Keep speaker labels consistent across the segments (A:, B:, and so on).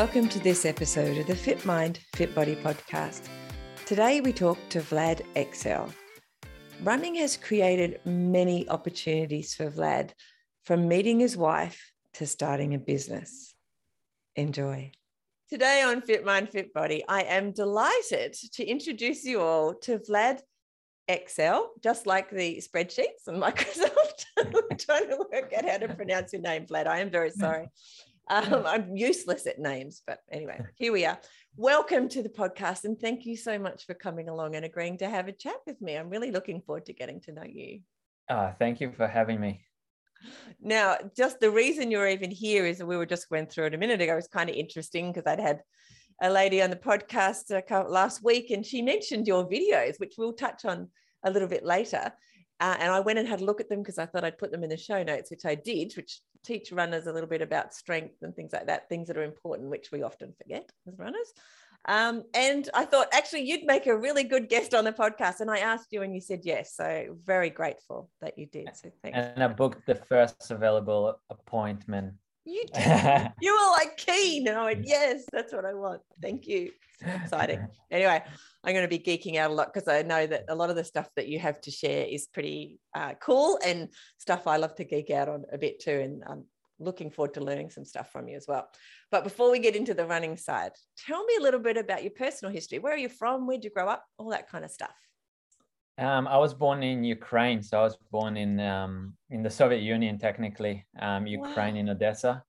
A: Welcome to this episode of the Fit Mind, Fit Body podcast. Today we talk to Vlad Ixel. Running has created many opportunities for Vlad, from meeting his wife to starting a business. Enjoy. Today on Fit Mind, Fit Body, I am delighted to introduce you all to Vlad Ixel, just like the spreadsheets and Microsoft. I'm trying to work out how to pronounce your name, Vlad. I am very sorry. Um, I'm useless at names, but anyway, here we are. Welcome to the podcast, and thank you so much for coming along and agreeing to have a chat with me. I'm really looking forward to getting to know you.
B: Uh, thank you for having me.
A: Now, just the reason you're even here is that we were just went through it a minute ago. It's kind of interesting because I'd had a lady on the podcast last week, and she mentioned your videos, which we'll touch on a little bit later. Uh, and I went and had a look at them because I thought I'd put them in the show notes, which I did, which teach runners a little bit about strength and things like that, things that are important, which we often forget as runners. Um, and I thought actually you'd make a really good guest on the podcast. And I asked you and you said yes. So very grateful that you did. So thanks.
B: And I booked the first available appointment.
A: You did. you were like keen. And I went, yes, that's what I want. Thank you. So exciting. Anyway, I'm going to be geeking out a lot because I know that a lot of the stuff that you have to share is pretty uh, cool and stuff I love to geek out on a bit too. And I'm looking forward to learning some stuff from you as well. But before we get into the running side, tell me a little bit about your personal history. Where are you from? Where'd you grow up? All that kind of stuff.
B: Um, I was born in Ukraine, so I was born in um, in the Soviet Union, technically, um, Ukraine wow. in Odessa.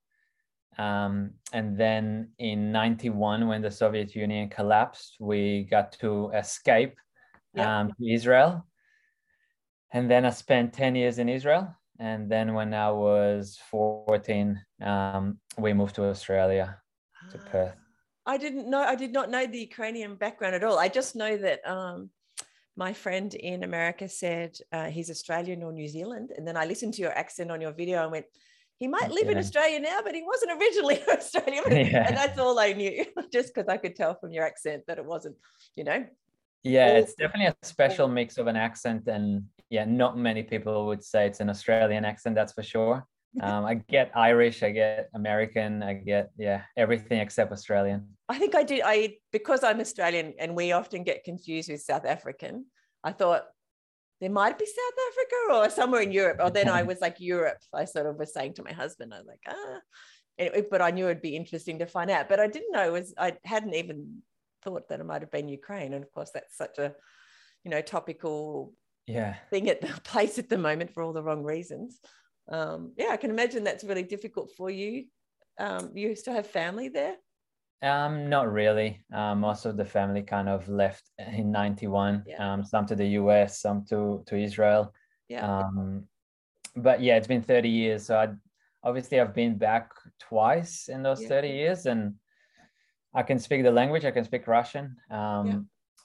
B: Um, and then in 91, when the Soviet Union collapsed, we got to escape yep. um, to Israel. And then I spent 10 years in Israel. And then when I was 14, um, we moved to Australia, to ah. Perth.
A: I didn't know, I did not know the Ukrainian background at all. I just know that um, my friend in America said uh, he's Australian or New Zealand. And then I listened to your accent on your video and went, he might live yeah. in Australia now, but he wasn't originally Australian. Yeah. And that's all I knew, just because I could tell from your accent that it wasn't, you know.
B: Yeah, it's definitely a special mix of an accent. And yeah, not many people would say it's an Australian accent, that's for sure. Um, I get Irish, I get American, I get, yeah, everything except Australian.
A: I think I did. I, because I'm Australian and we often get confused with South African, I thought there might be South Africa or somewhere in Europe. Or then I was like Europe. I sort of was saying to my husband, I was like, ah, anyway, but I knew it'd be interesting to find out. But I didn't know it was I hadn't even thought that it might have been Ukraine. And of course, that's such a, you know, topical
B: yeah
A: thing at the place at the moment for all the wrong reasons. Um, yeah, I can imagine that's really difficult for you. Um, you still have family there?
B: Um, not really. Um, most of the family kind of left in '91. Yeah. Um, some to the US, some to to Israel.
A: Yeah.
B: Um, but yeah, it's been 30 years. So I obviously I've been back twice in those yeah. 30 years, and I can speak the language. I can speak Russian. Um, yeah.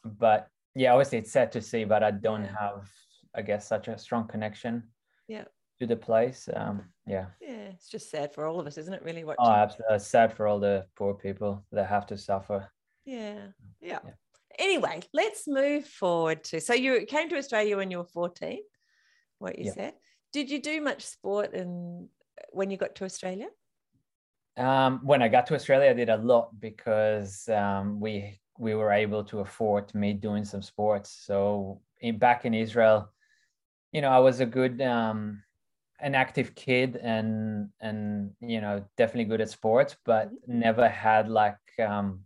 B: But yeah, obviously it's sad to see, but I don't have, I guess, such a strong connection.
A: Yeah
B: to the place. Um, yeah.
A: Yeah, it's just sad for all of us, isn't it? Really,
B: what? Oh, absolutely. It's sad for all the poor people that have to suffer.
A: Yeah. yeah. yeah. Anyway, let's move forward to. So you came to Australia when you were fourteen. What you yeah. said. Did you do much sport and when you got to Australia?
B: Um, when I got to Australia, I did a lot because um, we we were able to afford me doing some sports. So in, back in Israel, you know, I was a good um, an active kid and and you know definitely good at sports but mm-hmm. never had like um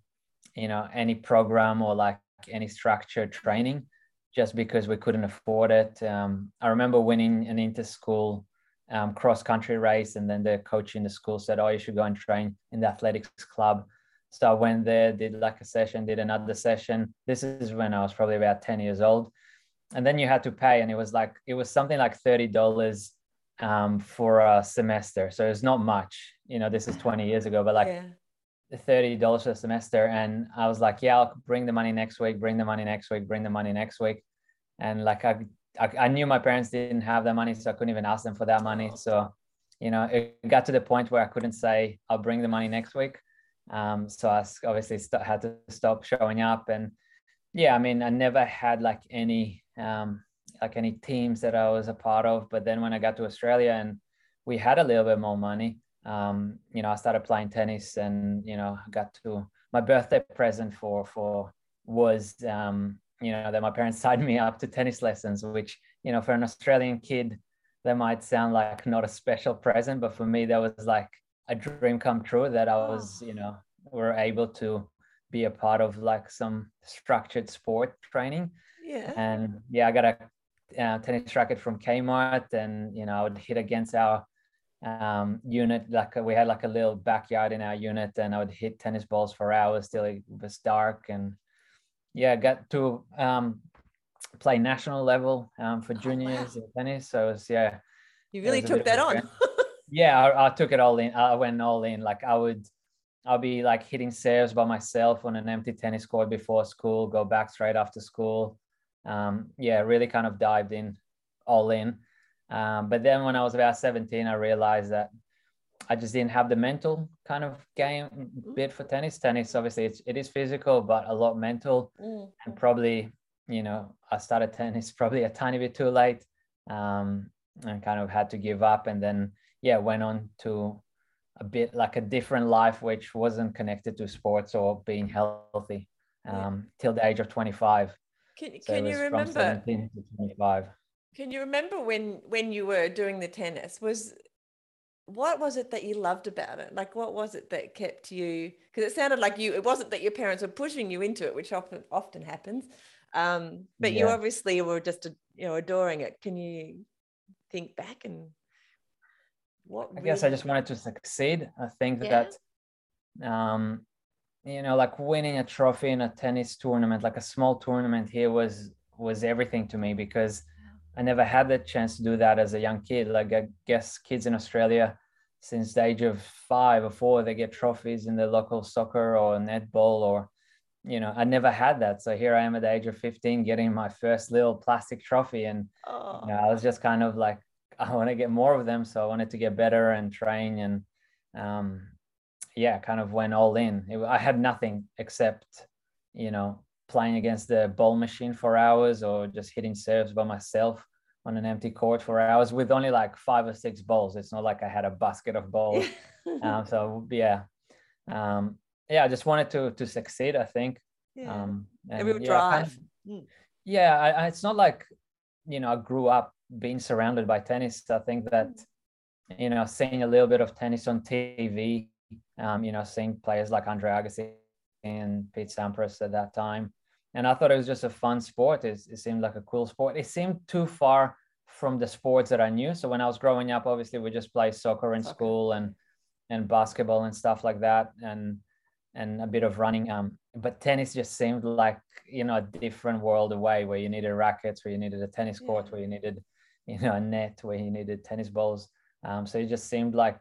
B: you know any program or like any structured training just because we couldn't afford it. Um, i remember winning an inter-school um, cross country race and then the coach in the school said oh you should go and train in the athletics club. So i went there did like a session did another session. This is when i was probably about 10 years old. And then you had to pay and it was like it was something like $30 um, for a semester. So it's not much. You know, this is 20 years ago, but like, yeah. thirty dollars a semester, and I was like, yeah, I'll bring the money next week, bring the money next week, bring the money next week, and like I, I, I knew my parents didn't have the money, so I couldn't even ask them for that money. So, you know, it got to the point where I couldn't say I'll bring the money next week. Um, so I obviously st- had to stop showing up, and yeah, I mean, I never had like any um, like any teams that I was a part of, but then when I got to Australia and we had a little bit more money um, you know, I started playing tennis and, you know, got to my birthday present for, for was, um, you know, that my parents signed me up to tennis lessons, which, you know, for an Australian kid, that might sound like not a special present, but for me, that was like a dream come true that I was, you know, were able to be a part of like some structured sport training.
A: Yeah.
B: And yeah, I got a uh, tennis racket from Kmart and, you know, I would hit against our um, unit. Like we had like a little backyard in our unit, and I would hit tennis balls for hours till it was dark. And yeah, got to um, play national level um, for juniors oh, wow. in tennis. So it was yeah.
A: You really took that on.
B: yeah, I, I, took it all in. I went all in. Like I would, I'll be like hitting serves by myself on an empty tennis court before school. Go back straight after school. Um, yeah, really kind of dived in, all in. Um, but then when I was about 17, I realized that I just didn't have the mental kind of game mm-hmm. bit for tennis. Tennis, obviously, it's, it is physical, but a lot mental. Mm-hmm. And probably, you know, I started tennis probably a tiny bit too late um, and kind of had to give up. And then, yeah, went on to a bit like a different life, which wasn't connected to sports or being healthy um, yeah. till the age of 25.
A: Can, so can you remember? From 17 to 25 can you remember when when you were doing the tennis? Was what was it that you loved about it? Like what was it that kept you because it sounded like you it wasn't that your parents were pushing you into it, which often often happens. Um, but yeah. you obviously were just you know adoring it. Can you think back and
B: what I guess I just wanted to succeed. I think yeah. that um you know like winning a trophy in a tennis tournament like a small tournament here was was everything to me because I never had the chance to do that as a young kid. Like I guess kids in Australia, since the age of five or four, they get trophies in the local soccer or netball or, you know, I never had that. So here I am at the age of 15 getting my first little plastic trophy. And oh. you know, I was just kind of like, I want to get more of them. So I wanted to get better and train and, um, yeah, kind of went all in. It, I had nothing except, you know, playing against the ball machine for hours or just hitting serves by myself on an empty court for hours with only like five or six balls. It's not like I had a basket of balls. um, so yeah, um, yeah, I just wanted to to succeed. I think.
A: Yeah. Um, and, yeah, drive. Kind of,
B: hmm. yeah, I, I, it's not like you know I grew up being surrounded by tennis. I think that hmm. you know seeing a little bit of tennis on TV. Um, you know, seeing players like Andre Agassi and Pete Sampras at that time and I thought it was just a fun sport. It, it seemed like a cool sport. It seemed too far from the sports that I knew. So when I was growing up, obviously we just play soccer in school and and basketball and stuff like that, and and a bit of running. Um, but tennis just seemed like you know a different world away, where you needed rackets, where you needed a tennis court, yeah. where you needed you know a net, where you needed tennis balls. Um, so it just seemed like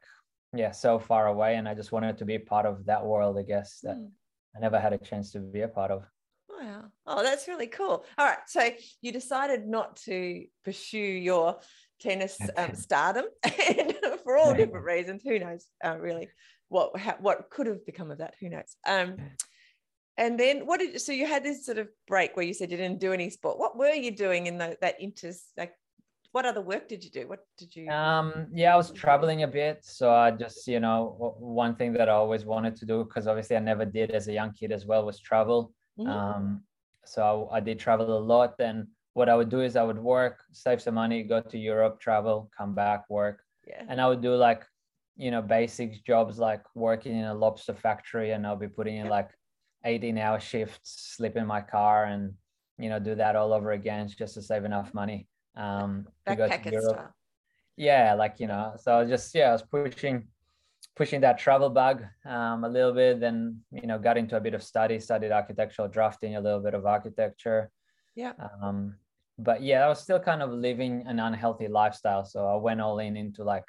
B: yeah, so far away, and I just wanted to be part of that world. I guess that mm. I never had a chance to be a part of.
A: Wow. Oh, that's really cool. All right. So you decided not to pursue your tennis um, stardom for all different reasons. Who knows, uh, really, what how, what could have become of that? Who knows? Um, and then what did so you had this sort of break where you said you didn't do any sport. What were you doing in the, that inter like? What other work did you do? What did you?
B: Um, yeah, I was traveling a bit, so I just you know one thing that I always wanted to do because obviously I never did as a young kid as well was travel. Mm-hmm. Um, so I, I, did travel a lot. And what I would do is I would work, save some money, go to Europe, travel, come back, work.
A: Yeah.
B: And I would do like, you know, basic jobs like working in a lobster factory and I'll be putting in yeah. like 18 hour shifts, sleep in my car and, you know, do that all over again just to save enough money um, to go to Europe. Style. Yeah, like, you know, so I was just, yeah, I was pushing pushing that travel bag um, a little bit. Then you know got into a bit of study, studied architectural drafting, a little bit of architecture.
A: Yeah.
B: Um, but yeah, I was still kind of living an unhealthy lifestyle, so I went all in into like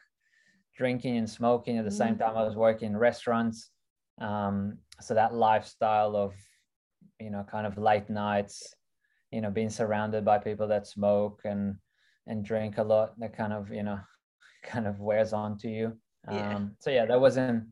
B: drinking and smoking at the mm-hmm. same time I was working in restaurants. Um, so that lifestyle of, you know, kind of late nights, you know, being surrounded by people that smoke and and drink a lot, that kind of, you know, kind of wears on to you.
A: Yeah.
B: Um, so yeah, that wasn't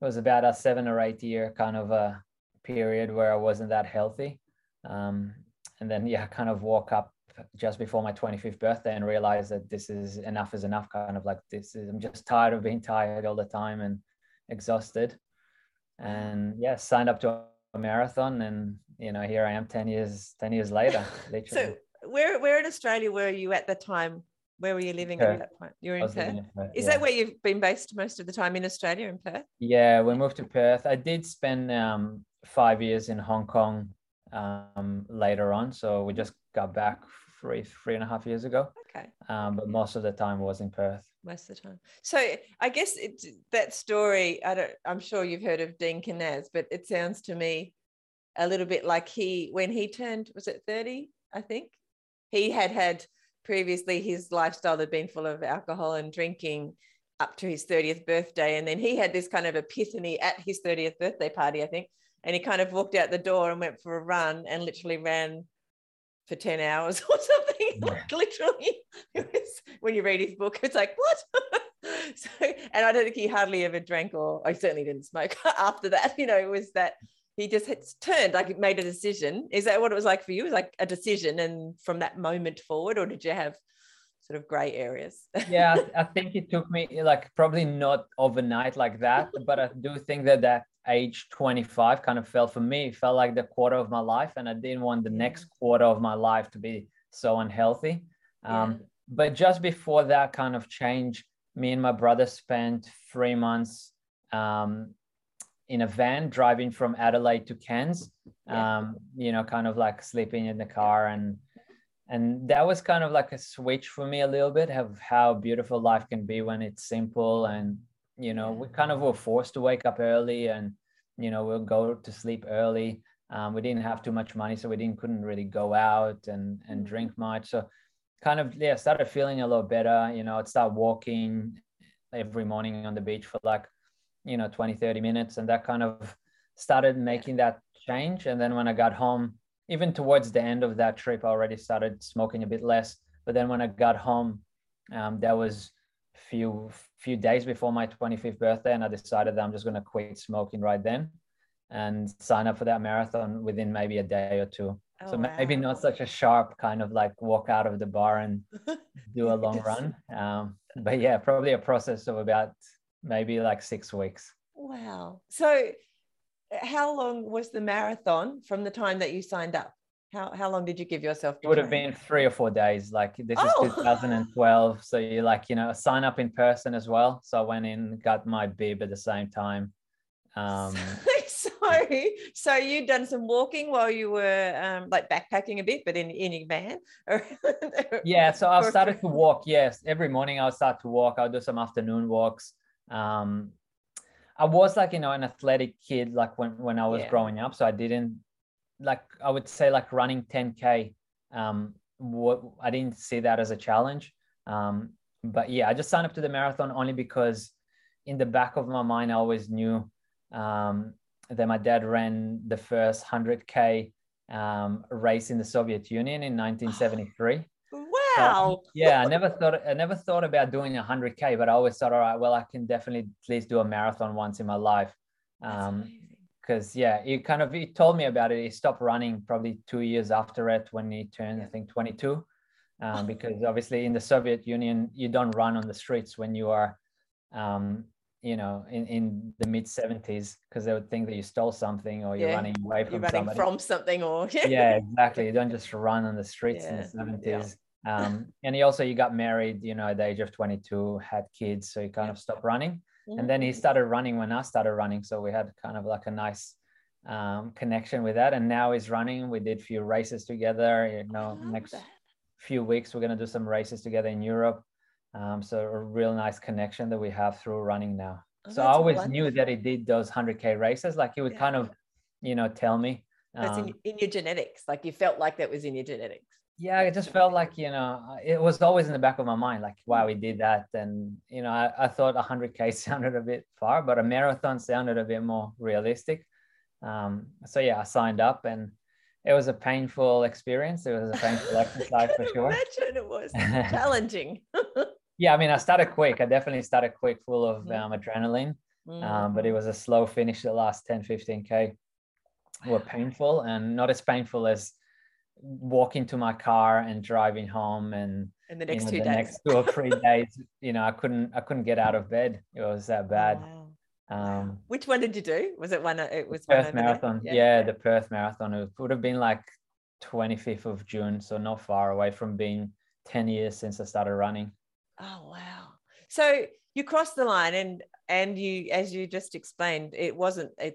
B: it was about a seven or eight year kind of a period where I wasn't that healthy. Um, and then yeah, kind of woke up just before my 25th birthday and realized that this is enough is enough kind of like this is i'm just tired of being tired all the time and exhausted and yeah signed up to a marathon and you know here i am 10 years 10 years later
A: literally so where where in australia were you at the time where were you living perth. at that point you were in perth, in perth is yeah. that where you've been based most of the time in australia in perth
B: yeah we moved to perth i did spend um, five years in hong kong um, later on so we just got back three three and a half years ago.
A: Okay.
B: Um, but most of the time was in Perth.
A: Most of the time. So I guess it's that story. I don't. I'm sure you've heard of Dean Karnazes, but it sounds to me a little bit like he when he turned was it 30? I think he had had previously his lifestyle had been full of alcohol and drinking up to his 30th birthday and then he had this kind of epiphany at his 30th birthday party i think and he kind of walked out the door and went for a run and literally ran for 10 hours or something yeah. like literally was, when you read his book it's like what so and i don't think he hardly ever drank or i certainly didn't smoke after that you know it was that he just turned like it made a decision is that what it was like for you it was like a decision and from that moment forward or did you have sort of gray areas
B: yeah I think it took me like probably not overnight like that but i do think that that age 25 kind of felt for me, it felt like the quarter of my life. And I didn't want the next quarter of my life to be so unhealthy. Um, yeah. But just before that kind of change, me and my brother spent three months um, in a van driving from Adelaide to Cairns, yeah. um, you know, kind of like sleeping in the car. And and that was kind of like a switch for me a little bit of how beautiful life can be when it's simple and you know we kind of were forced to wake up early and you know we'll go to sleep early um, we didn't have too much money so we didn't couldn't really go out and and mm-hmm. drink much so kind of yeah started feeling a lot better you know i'd start walking every morning on the beach for like you know 20 30 minutes and that kind of started making that change. And then when i got home even towards the end of that trip i already started smoking a bit less. But then when i got home um, that was few few days before my 25th birthday and i decided that i'm just going to quit smoking right then and sign up for that marathon within maybe a day or two. Oh, so wow. maybe not such a sharp kind of like walk out of the bar and do a long run. Um, but yeah probably a process of about maybe like six weeks
A: wow so how long was the marathon from the time that you signed up how, how long did you give yourself?
B: It would have been three or four days. Like this oh. is 2012. So you like, you know, sign up in person as well. So I went in, got my bib at the same time. Um,
A: Sorry. So you'd done some walking while you were um, like backpacking a bit, but in, in your van?
B: yeah. So I started to walk. Yes. Every morning I'll start to walk. I'll do some afternoon walks. Um, I was like, you know, an athletic kid, like when, when I was yeah. growing up. So I didn't like I would say like running 10k. Um, what I didn't see that as a challenge. Um, but yeah, I just signed up to the marathon only because in the back of my mind I always knew um, that my dad ran the first 100k um, race in the Soviet Union in 1973.
A: Wow.
B: So, yeah, I never thought I never thought about doing a 100k, but I always thought, all right, well, I can definitely at least do a marathon once in my life. Um, because yeah, he kind of he told me about it. He stopped running probably two years after it when he turned, I think, 22. Um, because obviously in the Soviet Union, you don't run on the streets when you are, um, you know, in, in the mid 70s, because they would think that you stole something or you're yeah. running away from
A: you're running
B: somebody.
A: from something or
B: yeah, exactly. You don't just run on the streets yeah. in the 70s. Yeah. Um, and he also he got married, you know, at the age of 22, had kids, so he kind of stopped running and then he started running when I started running. So we had kind of like a nice um, connection with that. And now he's running. We did a few races together. You know, next that. few weeks we're gonna do some races together in Europe. Um, so a real nice connection that we have through running now. Oh, so I always wonderful. knew that he did those 100k races. Like he would yeah. kind of, you know, tell me.
A: That's in, um, in your genetics. Like you felt like that was in your genetics.
B: Yeah, it just felt like, you know, it was always in the back of my mind, like, wow, we did that. And, you know, I, I thought 100K sounded a bit far, but a marathon sounded a bit more realistic. Um, so, yeah, I signed up and it was a painful experience. It was a painful exercise for sure.
A: Imagine it was challenging.
B: yeah, I mean, I started quick. I definitely started quick, full of mm-hmm. um, adrenaline. Mm. Um, but it was a slow finish. The last 10, 15K were painful and not as painful as walking to my car and driving home and
A: in the next
B: you
A: know, two
B: the
A: days.
B: next two or three days you know i couldn't i couldn't get out of bed. It was that bad. wow.
A: um which one did you do? Was it one it was
B: perth marathon. Yeah. yeah. the perth marathon. It would have been like 25th of june so not far away from being 10 years since i started running.
A: Oh wow. So you crossed the line and and you as you just explained it wasn't a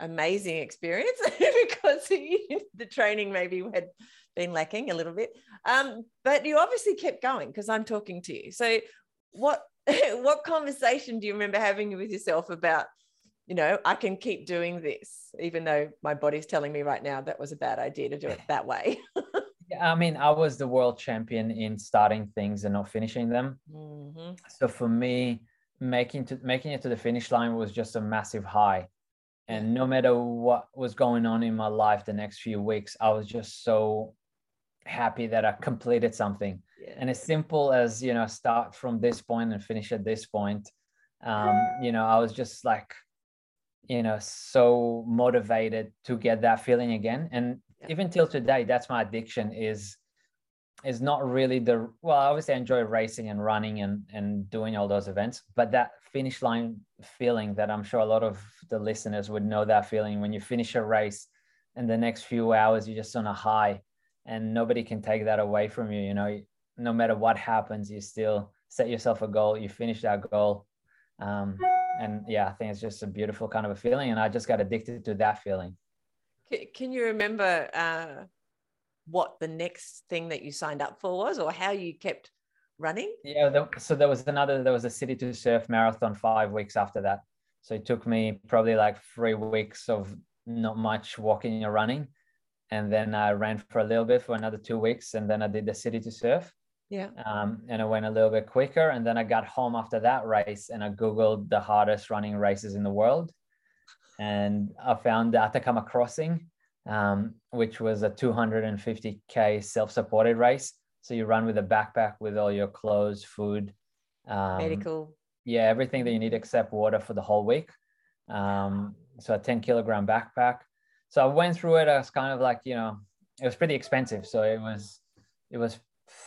A: amazing experience because the training maybe had been lacking a little bit. Um, but you obviously kept going because I'm talking to you. So what what conversation do you remember having with yourself about, you know, I can keep doing this, even though my body's telling me right now that was a bad idea to do it that way.
B: yeah, I mean, I was the world champion in starting things and not finishing them. Mm-hmm. So for me, making to making it to the finish line was just a massive high and no matter what was going on in my life the next few weeks i was just so happy that i completed something yeah. and as simple as you know start from this point and finish at this point um, you know i was just like you know so motivated to get that feeling again and yeah. even till today that's my addiction is is not really the well I obviously enjoy racing and running and and doing all those events but that finish line feeling that i'm sure a lot of the listeners would know that feeling when you finish a race and the next few hours you're just on a high and nobody can take that away from you you know? No matter what happens you still set yourself a goal you finish that goal. Um, and yeah i think it's just a beautiful kind of a feeling and i just got addicted to that feeling.
A: Can you remember uh, what the next thing that you signed up for was or how you kept running?
B: Yeah, there, so there was another, there was a City to Surf marathon five weeks after that. So it took me probably like three weeks of not much walking or running. And then I ran for a little bit for another two weeks. And then I did the City to Surf.
A: Yeah.
B: Um, and I went a little bit quicker. And then I got home after that race and I Googled the hardest running races in the world. And I found the Atacama Crossing um, which was a 250k self-supported race. So you run with a backpack with all your clothes, food,
A: um, medical,
B: yeah, everything that you need except water for the whole week. Um, so a 10 kilogram backpack. So I went through it. I was kind of like, you know, it was pretty expensive. So it was, it was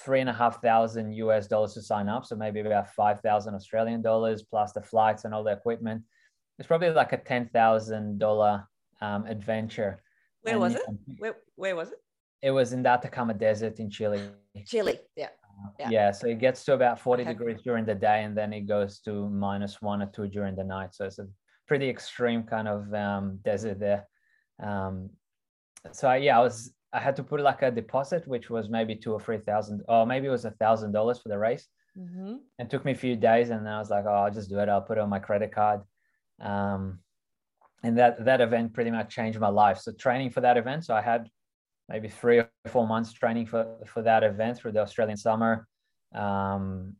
B: three and a half thousand US dollars to sign up. So maybe about 5,000 Australian dollars plus the flights and all the equipment. It's probably like a $10,000 um, adventure.
A: Where was it? Where, where was it?
B: It was in the Atacama Desert in Chile.
A: Chile, yeah.
B: Yeah. yeah. so it gets to about 40 okay. degrees during the day and then it goes to minus one or two during the night. So it's a pretty extreme kind of um, desert there. Um, so I, yeah, I was I had to put like a deposit, which was maybe two or three thousand, or maybe it was a thousand dollars for the race. Mm-hmm. It took me a few days, and then I was like, "Oh, I'll just do it. I'll put it on my credit card." Um, and that that event pretty much changed my life. So training for that event, so I had maybe three or four months training for for that event through the Australian summer, um,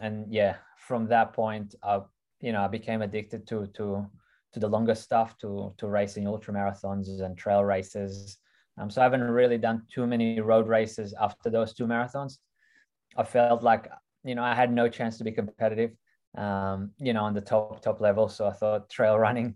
B: and yeah, from that point, I you know I became addicted to to to the longer stuff, to to racing ultra marathons and trail races. Um, so I haven't really done too many road races after those two marathons. I felt like you know I had no chance to be competitive, um, you know, on the top top level. So I thought trail running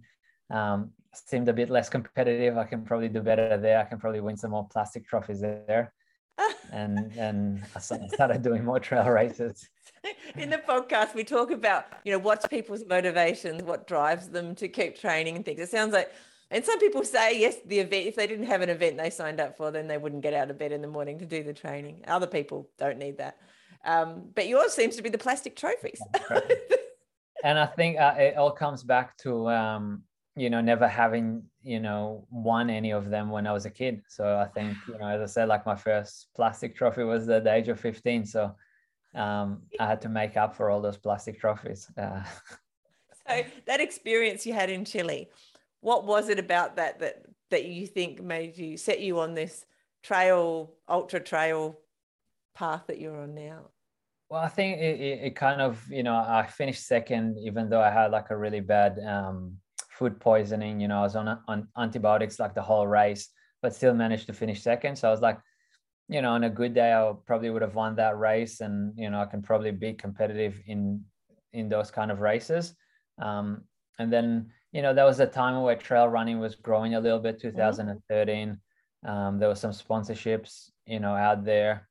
B: um, seemed a bit less competitive. I can probably do better there. I can probably win some more plastic trophies there. and and I started doing more trail races.
A: In the podcast, we talk about you know what's people's motivations, what drives them to keep training and things. It sounds like, and some people say yes, the event. If they didn't have an event they signed up for, then they wouldn't get out of bed in the morning to do the training. Other people don't need that, um, but yours seems to be the plastic trophies.
B: and I think uh, it all comes back to um, you know never having you know won any of them when i was a kid. So i think you know as i said like my first plastic trophy was at the age of 15 so um, i had to make up for all those plastic trophies. Uh,
A: so that experience you had in chile what was it about that that that you think made you set you on this trail, ultra trail path that you're on now?
B: Well, I think it, it, it, kind of, you know, I finished second, even though I had like a really bad um, food poisoning. You know, I was on, on antibiotics like the whole race, but still managed to finish second. So I was like, you know, on a good day, I probably would have won that race, and you know, I can probably be competitive in in those kind of races. Um, and then, you know, there was a time where trail running was growing a little bit. 2013, mm-hmm. um, there was some sponsorships, you know, out there.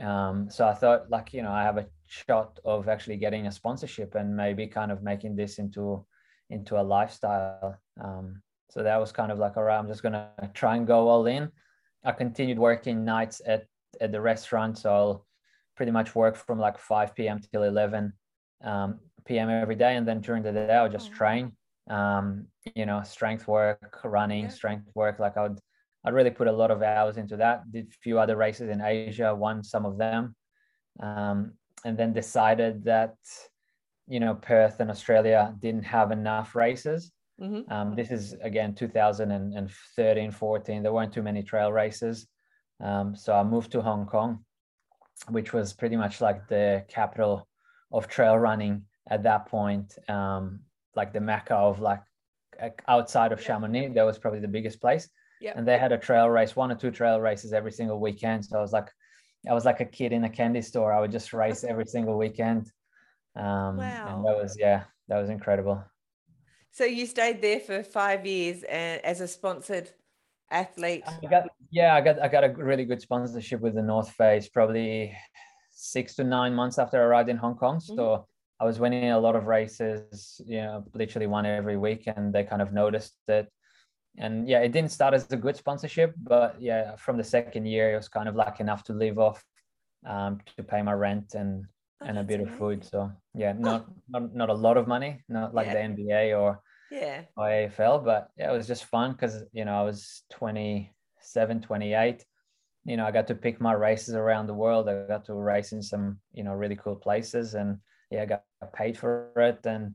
B: Um, so I thought, like, you know, I have a shot of actually getting a sponsorship and maybe kind of making this into into a lifestyle. Um, so that was kind of like, all right, I'm just gonna try and go all in. I continued working nights at at the restaurant, so I'll pretty much work from like 5 p.m. till 11 um, p.m. every day, and then during the day I'll just oh, train. Um, you know, strength work, running, strength work. Like I would I'd really put a lot of hours into that. Did a few other races in Asia, won some of them, um, and then decided that you know Perth and Australia didn't have enough races. Mm-hmm. Um, this is again 2013, 14. There weren't too many trail races, um, so I moved to Hong Kong, which was pretty much like the capital of trail running at that point. Um, like the mecca of like outside of Chamonix, that was probably the biggest place
A: yeah.
B: And they had a trail race, one or two trail races every single weekend. So I was like, I was like a kid in a candy store. I would just race every single weekend. Um, wow. And that was, yeah, that was incredible.
A: So you stayed there for five years and as a sponsored athlete.
B: I got, yeah, I got I got a really good sponsorship with the North Face, probably six to nine months after I arrived in Hong Kong. So mm-hmm. I was winning a lot of races, you know, literally one every week, and they kind of noticed it and yeah, it didn't start as a good sponsorship, but yeah, from the second year, it was kind of like enough to live off, um, to pay my rent and oh, and a bit amazing. of food. So yeah, not not not a lot of money, not like yeah. the NBA or
A: yeah
B: or AFL, but yeah, it was just fun because you know I was 27, 28. You know, I got to pick my races around the world. I got to race in some you know really cool places, and yeah, I got paid for it. And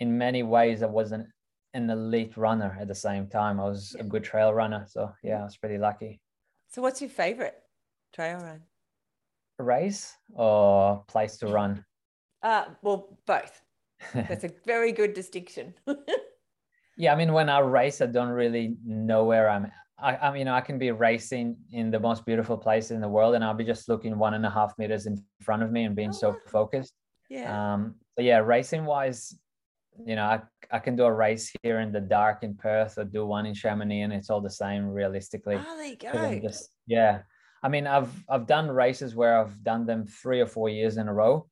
B: in many ways, I wasn't an elite runner at the same time. I was a good trail runner. So yeah, I was pretty lucky.
A: So what's your favorite trail run?
B: Race or place to run?
A: Uh, well, both. That's a very good distinction.
B: yeah, I mean, when I race, I don't really know where I'm. I, I mean, I can be racing in the most beautiful place in the world, and I'll be just looking one and a half meters in front of me and being oh, so focused.
A: Yeah.
B: Um. So yeah, racing wise, you know, I, I can do a race here in the dark in Perth or do one in Chamonix and it's all the same realistically.
A: Oh, there you go.
B: Just, yeah. I mean, I've I've done races where I've done them three or four years in a row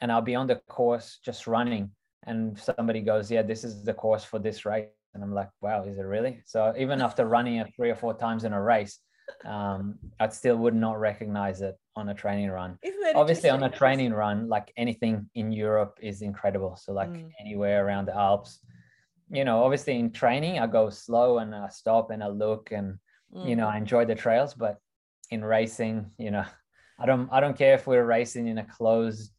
B: and I'll be on the course just running and somebody goes, Yeah, this is the course for this race. And I'm like, wow, is it really? So even after running it three or four times in a race, um, I still would not recognize it on a training run. Obviously, on a training run, like anything in Europe is incredible. So, like mm. anywhere around the Alps, you know, obviously in training, I go slow and I stop and I look and, mm. you know, I mm. enjoy the trails. But in racing, you know, I don't, I don't care if we're racing in a closed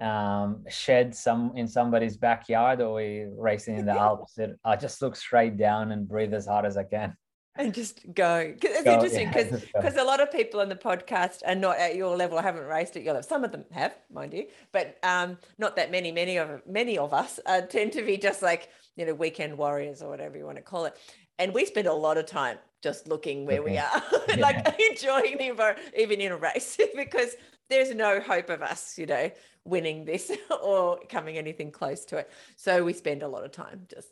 B: um, shed some in somebody's backyard or we racing in the Alps. It, I just look straight down and breathe as hard as I can
A: and just go. Cause It's go, interesting because yeah, because a lot of people on the podcast are not at your level, haven't raced at your level. Some of them have, mind you, but um, not that many. Many of many of us uh, tend to be just like you know weekend warriors or whatever you want to call it. And we spend a lot of time just looking where okay. we are, like enjoying the environment, even in a race, because there's no hope of us, you know, winning this or coming anything close to it. So we spend a lot of time just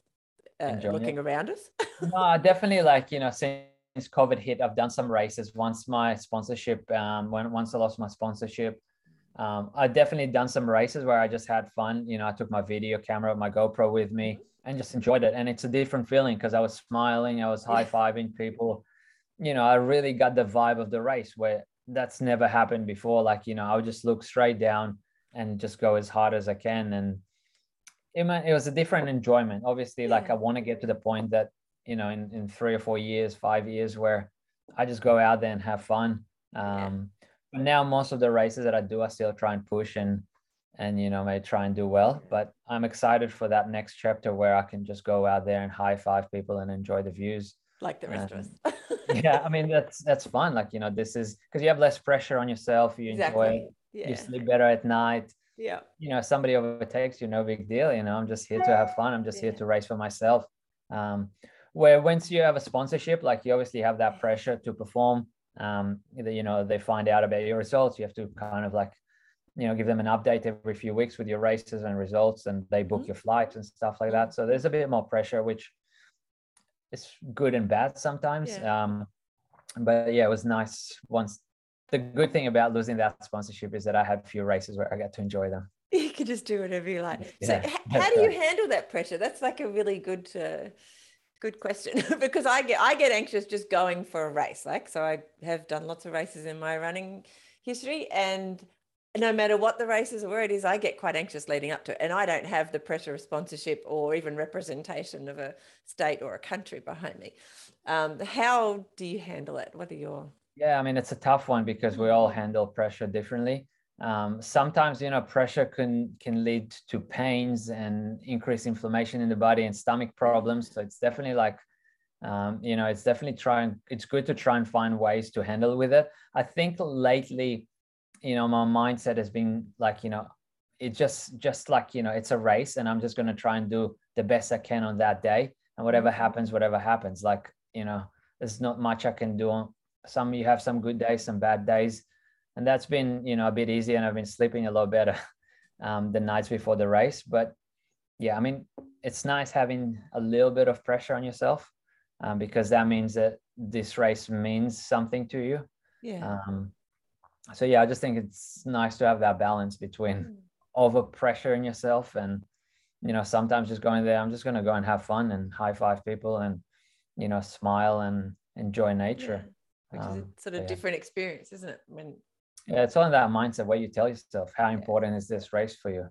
A: uh, looking it. around us?
B: no, definitely. Like you know, since COVID hit, I've done some races. Once my sponsorship, um, when once I lost my sponsorship, um, I definitely done some races where I just had fun. You know, I took my video camera, my GoPro with me, and just enjoyed it. And it's a different feeling because I was smiling, I was high fiving people. You know, I really got the vibe of the race where that's never happened before. Like you know, I would just look straight down and just go as hard as I can and it, it was a different enjoyment. Obviously, yeah. like I want to get to the point that you know in, in three or four years, five years, where I just go out there and have fun. Um, yeah. But now most of the races that I do, I still try and push and and you know may try and do well. But I'm excited for that next chapter where I can just go out there and high five people and enjoy the views.
A: like the rest of us.
B: yeah, I mean that's that's fun. Like you know, this is because you have less pressure on yourself. You
A: exactly.
B: enjoy.
A: Yeah.
B: You sleep better at night.
A: Yeah.
B: You know, somebody overtakes you, no big deal. You know, I'm just here to have fun. I'm just
A: Yeah.
B: here to race for myself. Um, where once you have a sponsorship, like you obviously have that pressure to perform. Um, you know, they find out about your results. You have to kind of like, you know, give them an update every few weeks with your races and results, and they book
A: Mhm.
B: your flights and stuff like that. So there's a bit more pressure, which is good and bad sometimes.
A: Yeah.
B: Um, but yeah, it was nice once. The good thing about losing that sponsorship is that I had few races where I got to enjoy them.
A: You can just do whatever you like. So, h- how do you
B: right.
A: handle that pressure? That's like a really good, uh, good question because I get I get anxious just going for a race. Like, so I have done lots of races in my running history, and no matter what the races or where it is, I get quite anxious leading up to it, and I don't have the pressure of sponsorship or even representation of a state or a country behind me. Um, how do you handle it? What are your
B: Yeah, I mean it's a tough one because we all handle pressure differently. Um, sometimes you know pressure can can lead to pains and increased inflammation in the body and stomach problems. So it's definitely like um, you know it's definitely trying. It's good to try and find ways to handle with it. I think lately, you know, my mindset has been like you know it just just like you know it's a race and I'm just going to try and do the best I can on that day and whatever
A: Mhm.
B: happens, whatever happens. Like you know, there's not much I can do on some you have some good days some bad days and that's been you know a bit easier and i've been sleeping a lot better um, the nights before the race but yeah i mean it's nice having a little bit of pressure on yourself um, because that means that this race means something to you
A: yeah?
B: um, so yeah i just think it's nice to have that balance between
A: Mm.
B: over pressuring yourself and you know sometimes just going there i'm just going to go and have fun and high five people and you know smile and enjoy nature
A: Yeah. Which is
B: Um,
A: a sort of
B: yeah.
A: different experience, isn't it? When
B: yeah it's on that mindset where you tell yourself how important is this race for you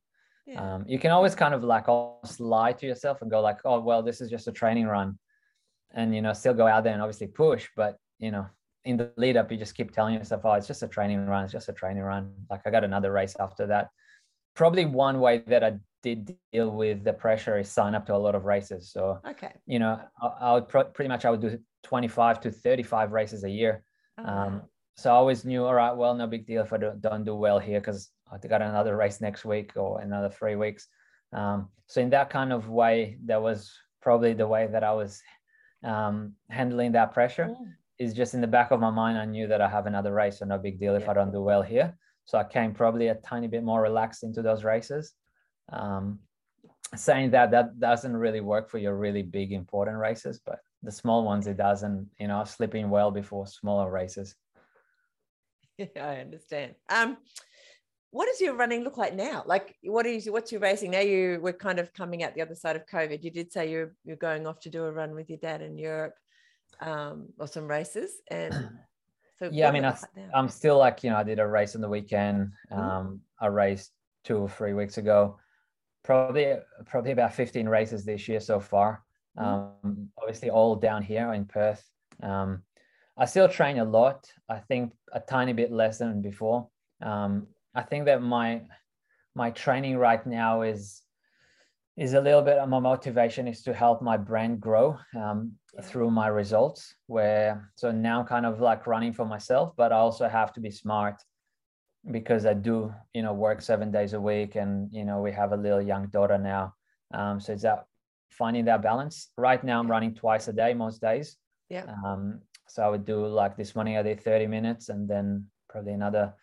A: yeah.
B: um, you can always kind of like almost lie to yourself and go like oh well this is just a training run and you know still go out there and obviously push but you know in the lead up you just keep telling yourself oh it's just a training run it's just a training run like i got another race after that probably one way that i did deal with the pressure is sign up to a lot of races so
A: okay.
B: you know i, I would pro- pretty much i would do 25 to 35 races a year
A: Oh,
B: um, so I always knew, all right, well, no big deal if I don't, don't do well here because I got another race next week or another three weeks. Um, so in that kind of way, that was probably the way that I was um, handling that pressure.
A: Mm.
B: Is just in the back of my mind, I knew that I have another race, so no big deal if
A: Yeah.
B: I don't do well here. So I came probably a tiny bit more relaxed into those races. Um, saying that that doesn't really work for your really big important races, but the small ones it does, and you know, sleeping well before smaller races.
A: Yeah, I understand. Um, what does your running look like now? Like, what is what's your racing now? You we're kind of coming out the other side of COVID. You did say you're you're going off to do a run with your dad in Europe, um, or some races, and so
B: Yeah, I mean, I,
A: it look like now?
B: I'm still like, you know, I did a race on the weekend.
A: Mhm.
B: Um, I raced two or three weeks ago. Probably, probably about 15 races this year so far.
A: Mhm.
B: Um, obviously, all down here in Perth. Um, I still train a lot. I think a tiny bit less than before. Um, I think that my my training right now is is a little bit of my motivation is to help my brand grow um, through my results where so now kind of like running for myself but i also have to be smart because i do you know work seven days a week and you know we have a little young daughter now. Um, so it's that finding that balance. Right now i'm running twice a day most days.
A: Yeah.
B: um, so i would do like this morning i did 30 minutes and then probably another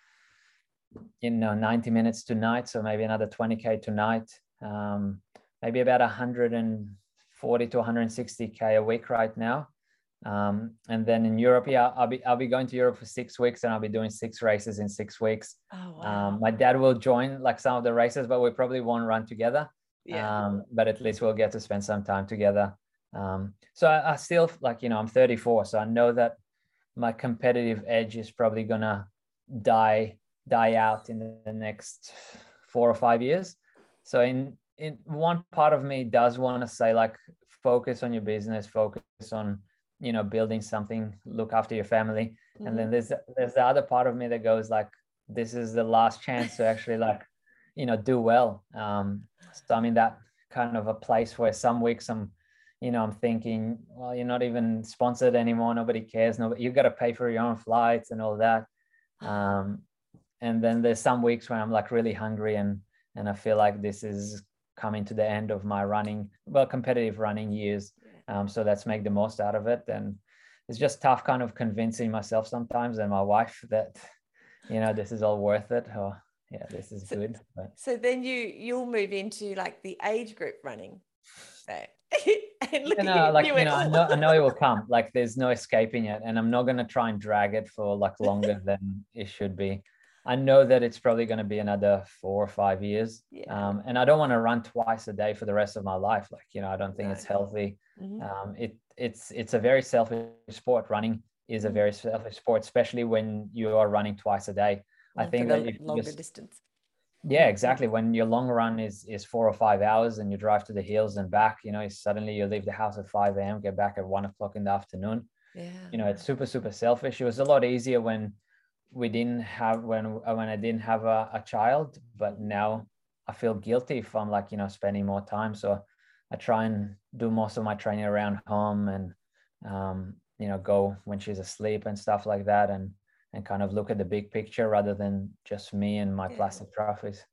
B: you know 90 minutes tonight. So maybe another 20k tonight um, maybe about 140 to 160k a week right now. Um, and then in europe yeah i'll be i'll be going to europe for six weeks and i'll be doing six races in six weeks.
A: Oh wow.
B: um, my dad will join like some of the races but we probably won't run together.
A: Yeah.
B: um, but at least we'll get to spend some time together. Um, so I, I still like you know i'm 34 so i know that my competitive edge is probably gonna die die out in the next four or five years so in in one part of me does want to say like focus on your business focus on you know building something look after your family and
A: Mhm.
B: then there's there's the other part of me that goes like this is the last chance to actually like you know do well um so i'm in that kind of a place where some weeks i'm you know, I'm thinking, well, you're not even sponsored anymore. Nobody cares. Nobody, you've got to pay for your own flights and all that. Um, and then there's some weeks when I'm like really hungry and and I feel like this is coming to the end of my running, well, competitive running years. Um, so let's make the most out of it. And it's just tough, kind of convincing myself sometimes and my wife that, you know, this is all worth it. Or yeah, this is
A: so,
B: good. But.
A: So then you you'll move into like the age group running. So
B: and look you know, like you, you know, I know, I know it will come. Like there's no escaping it, and I'm not gonna try and drag it for like longer than it should be. I know that it's probably going to be another four or five years, yeah. um, and I don't want to run twice a day for the rest of my life. Like you know, I don't think it's healthy. Mm-hmm. Um, it it's it's a very selfish sport. Running is a mm-hmm. very selfish sport, especially when you are running twice a day. I think that
A: longer just, distance
B: yeah exactly when your long run is is four or five hours and you drive to the hills and back you know suddenly you leave the house at 5 a.m get back at one o'clock in the afternoon
A: yeah
B: you know it's super super selfish it was a lot easier when we didn't have when when i didn't have a, a child but now i feel guilty if i'm like you know spending more time so i try and do most of my training around home and um, you know go when she's asleep and stuff like that and and kind of look at the big picture rather than just me and my yeah. plastic trophies.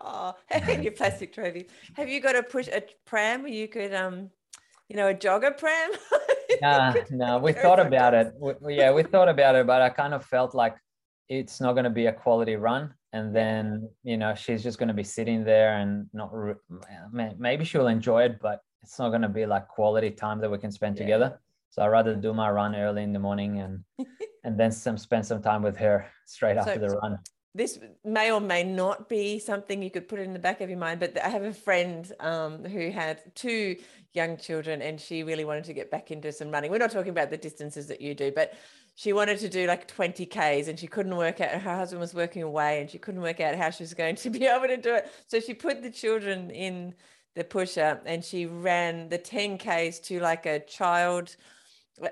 A: Oh, and your plastic trophies. Have you got a push a pram where you could, um, you know, a jogger pram?
B: nah, no, we thought about it. We, yeah, we thought about it, but I kind of felt like it's not going to be a quality run. And then, you know, she's just going to be sitting there and not, maybe she'll enjoy it, but it's not going to be like quality time that we can spend yeah. together. So I'd rather do my run early in the morning and and then some spend some time with her straight so after the run.
A: This may or may not be something you could put in the back of your mind, but I have a friend um, who had two young children and she really wanted to get back into some running. We're not talking about the distances that you do, but she wanted to do like 20 Ks and she couldn't work out, her husband was working away and she couldn't work out how she was going to be able to do it. So she put the children in the pusher and she ran the 10 Ks to like a child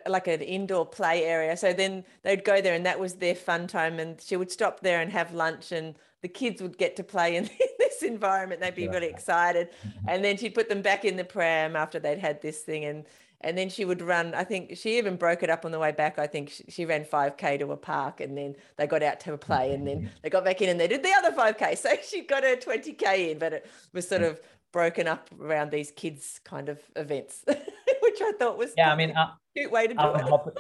A: like an indoor play area. So then they'd go there and that was their fun time. And she would stop there and have lunch and the kids would get to play in this environment. They'd be yeah. really excited. And then she'd put them back in the pram after they'd had this thing. And and then she would run. I think she even broke it up on the way back. I think she, she ran 5K to a park and then they got out to play and then they got back in and they did the other 5K. So she got her 20K in, but it was sort of broken up around these kids kind of events, which I thought was
B: yeah. I mean, uh,
A: cute way to do
B: I'm
A: it.
B: Hoping,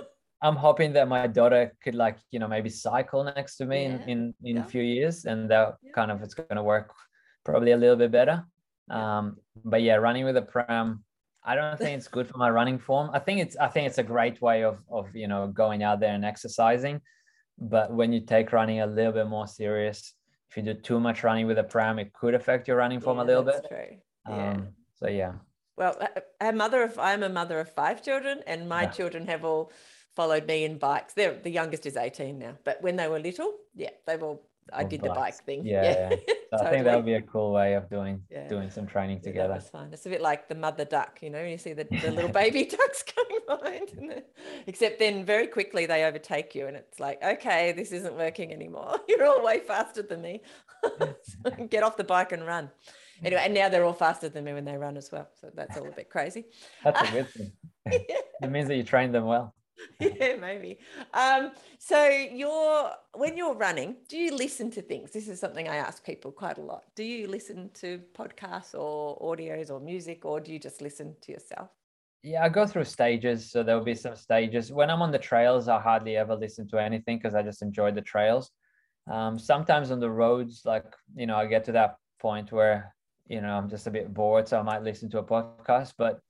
B: I'm hoping that my daughter could like you know maybe cycle next to me yeah. in in, in yeah. a few years, and that yeah. kind of it's going to work probably a little bit better. Um, but yeah, running with a pram, I don't think it's good for my running form. I think it's I think it's a great way of of you know going out there and exercising. But when you take running a little bit more serious, if you do too much running with a pram, it could affect your running form yeah, a little bit.
A: True. Yeah. Um,
B: so yeah.
A: Well, a mother of I'm a mother of five children, and my yeah. children have all followed me in bikes. They're the youngest is 18 now, but when they were little, yeah, they've all I did bikes. the bike thing.
B: Yeah, yeah. yeah. So totally. I think that would be a cool way of doing yeah. doing some training together.
A: That's fun. It's a bit like the mother duck, you know, when you see the, the little baby ducks coming behind, except then very quickly they overtake you, and it's like, okay, this isn't working anymore. You're all way faster than me. so get off the bike and run anyway, and now they're all faster than me when they run as well. So that's all a bit crazy.
B: That's a good thing. It means that you trained them well.
A: yeah, maybe. Um, so you're when you're running, do you listen to things? This is something I ask people quite a lot. Do you listen to podcasts or audios or music, or do you just listen to yourself?
B: Yeah, I go through stages. So there'll be some stages. When I'm on the trails, I hardly ever listen to anything because I just enjoy the trails. Um, sometimes on the roads, like you know, I get to that point where you know I'm just a bit bored, so I might listen to a podcast. But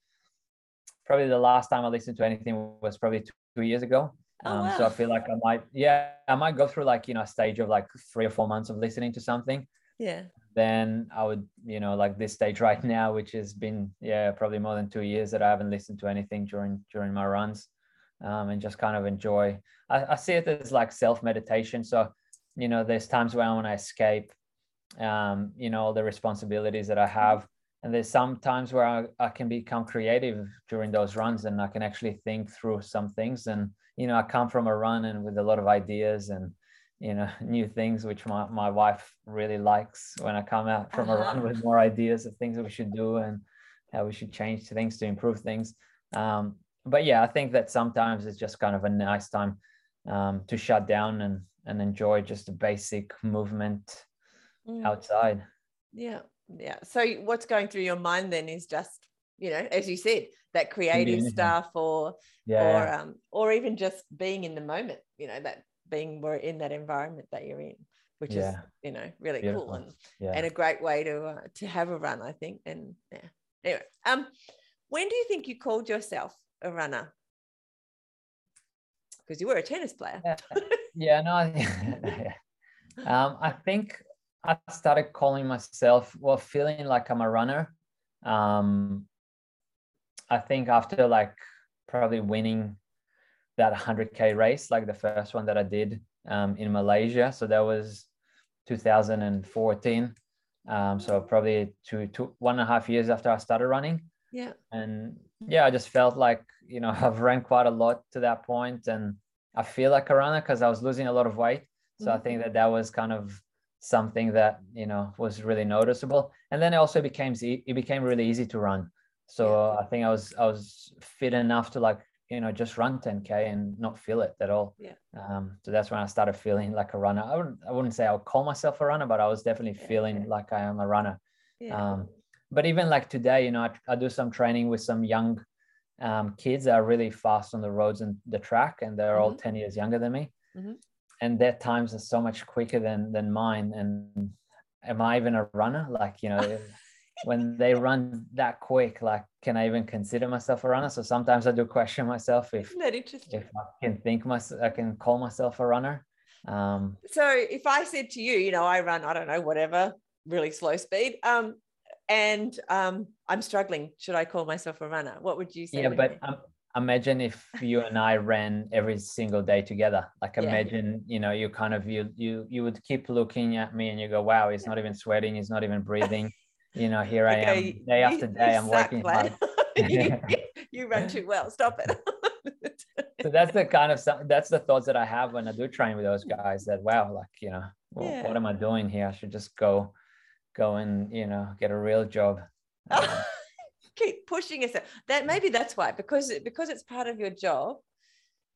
B: probably the last time I listened to anything was probably two years ago. Oh, um, wow. So I feel like I might, yeah, I might go through like you know a stage of like three or four months of listening to something.
A: Yeah.
B: Then I would, you know, like this stage right now, which has been yeah probably more than two years that I haven't listened to anything during during my runs, um, and just kind of enjoy. I, I see it as like self meditation. So you know, there's times when I want to escape um, you know, all the responsibilities that I have. And there's some times where I, I can become creative during those runs and I can actually think through some things. And, you know, I come from a run and with a lot of ideas and, you know, new things, which my, my wife really likes when I come out from uh-huh. a run uh-huh. with more ideas of things that we should do. And how we should change things to improve things. Um, but yeah, I think that sometimes it's just kind of a nice time um, to shut down and and enjoy just a basic movement mm. outside.
A: Yeah, yeah. So what's going through your mind then is just you know, as you said, that creative stuff, or yeah, or um, or even just being in the moment. You know, that being more in that environment that you're in, which yeah. is you know really Beautiful. cool and and a great way to uh, to have a run, I think. And yeah. Anyway, um, when do you think you called yourself a runner? Because you were a tennis player.
B: yeah, yeah no, um, I think I started calling myself, well, feeling like I'm a runner. Um, I think after like probably winning that 100k race, like the first one that I did um, in Malaysia. So that was 2014. Um, so probably two, two, one and a half years after I started running.
A: Yeah.
B: And yeah, I just felt like, you know, I've ran quite a lot to that point and I feel like a runner because I was losing a lot of weight. So mm-hmm. I think that that was kind of something that, you know, was really noticeable. And then it also became, it became really easy to run. So yeah. I think I was, I was fit enough to like, you know, just run 10K and not feel it at all.
A: Yeah.
B: Um, so that's when I started feeling like a runner. I wouldn't, I wouldn't say I would call myself a runner, but I was definitely yeah. feeling like I am a runner. Yeah. Um, but even like today, you know, I, I do some training with some young um, kids that are really fast on the roads and the track, and they're mm-hmm. all 10 years younger than me. Mm-hmm. And their times are so much quicker than than mine. And am I even a runner? Like, you know, when they run that quick, like, can I even consider myself a runner? So sometimes I do question myself if, if I can think myself, I can call myself a runner. Um,
A: so if I said to you, you know, I run, I don't know, whatever, really slow speed. Um, and um, I'm struggling. Should I call myself a runner? What would you say?
B: Yeah, but um, imagine if you and I ran every single day together. Like imagine, yeah. you know, you kind of you you you would keep looking at me and you go, "Wow, he's not even sweating. He's not even breathing." you know, here okay, I am day after day. I'm working hard.
A: you, you run too well. Stop it.
B: so that's the kind of that's the thoughts that I have when I do train with those guys. That wow, like you know, well, yeah. what am I doing here? I should just go go and you know get a real job um,
A: keep pushing yourself. That maybe that's why because because it's part of your job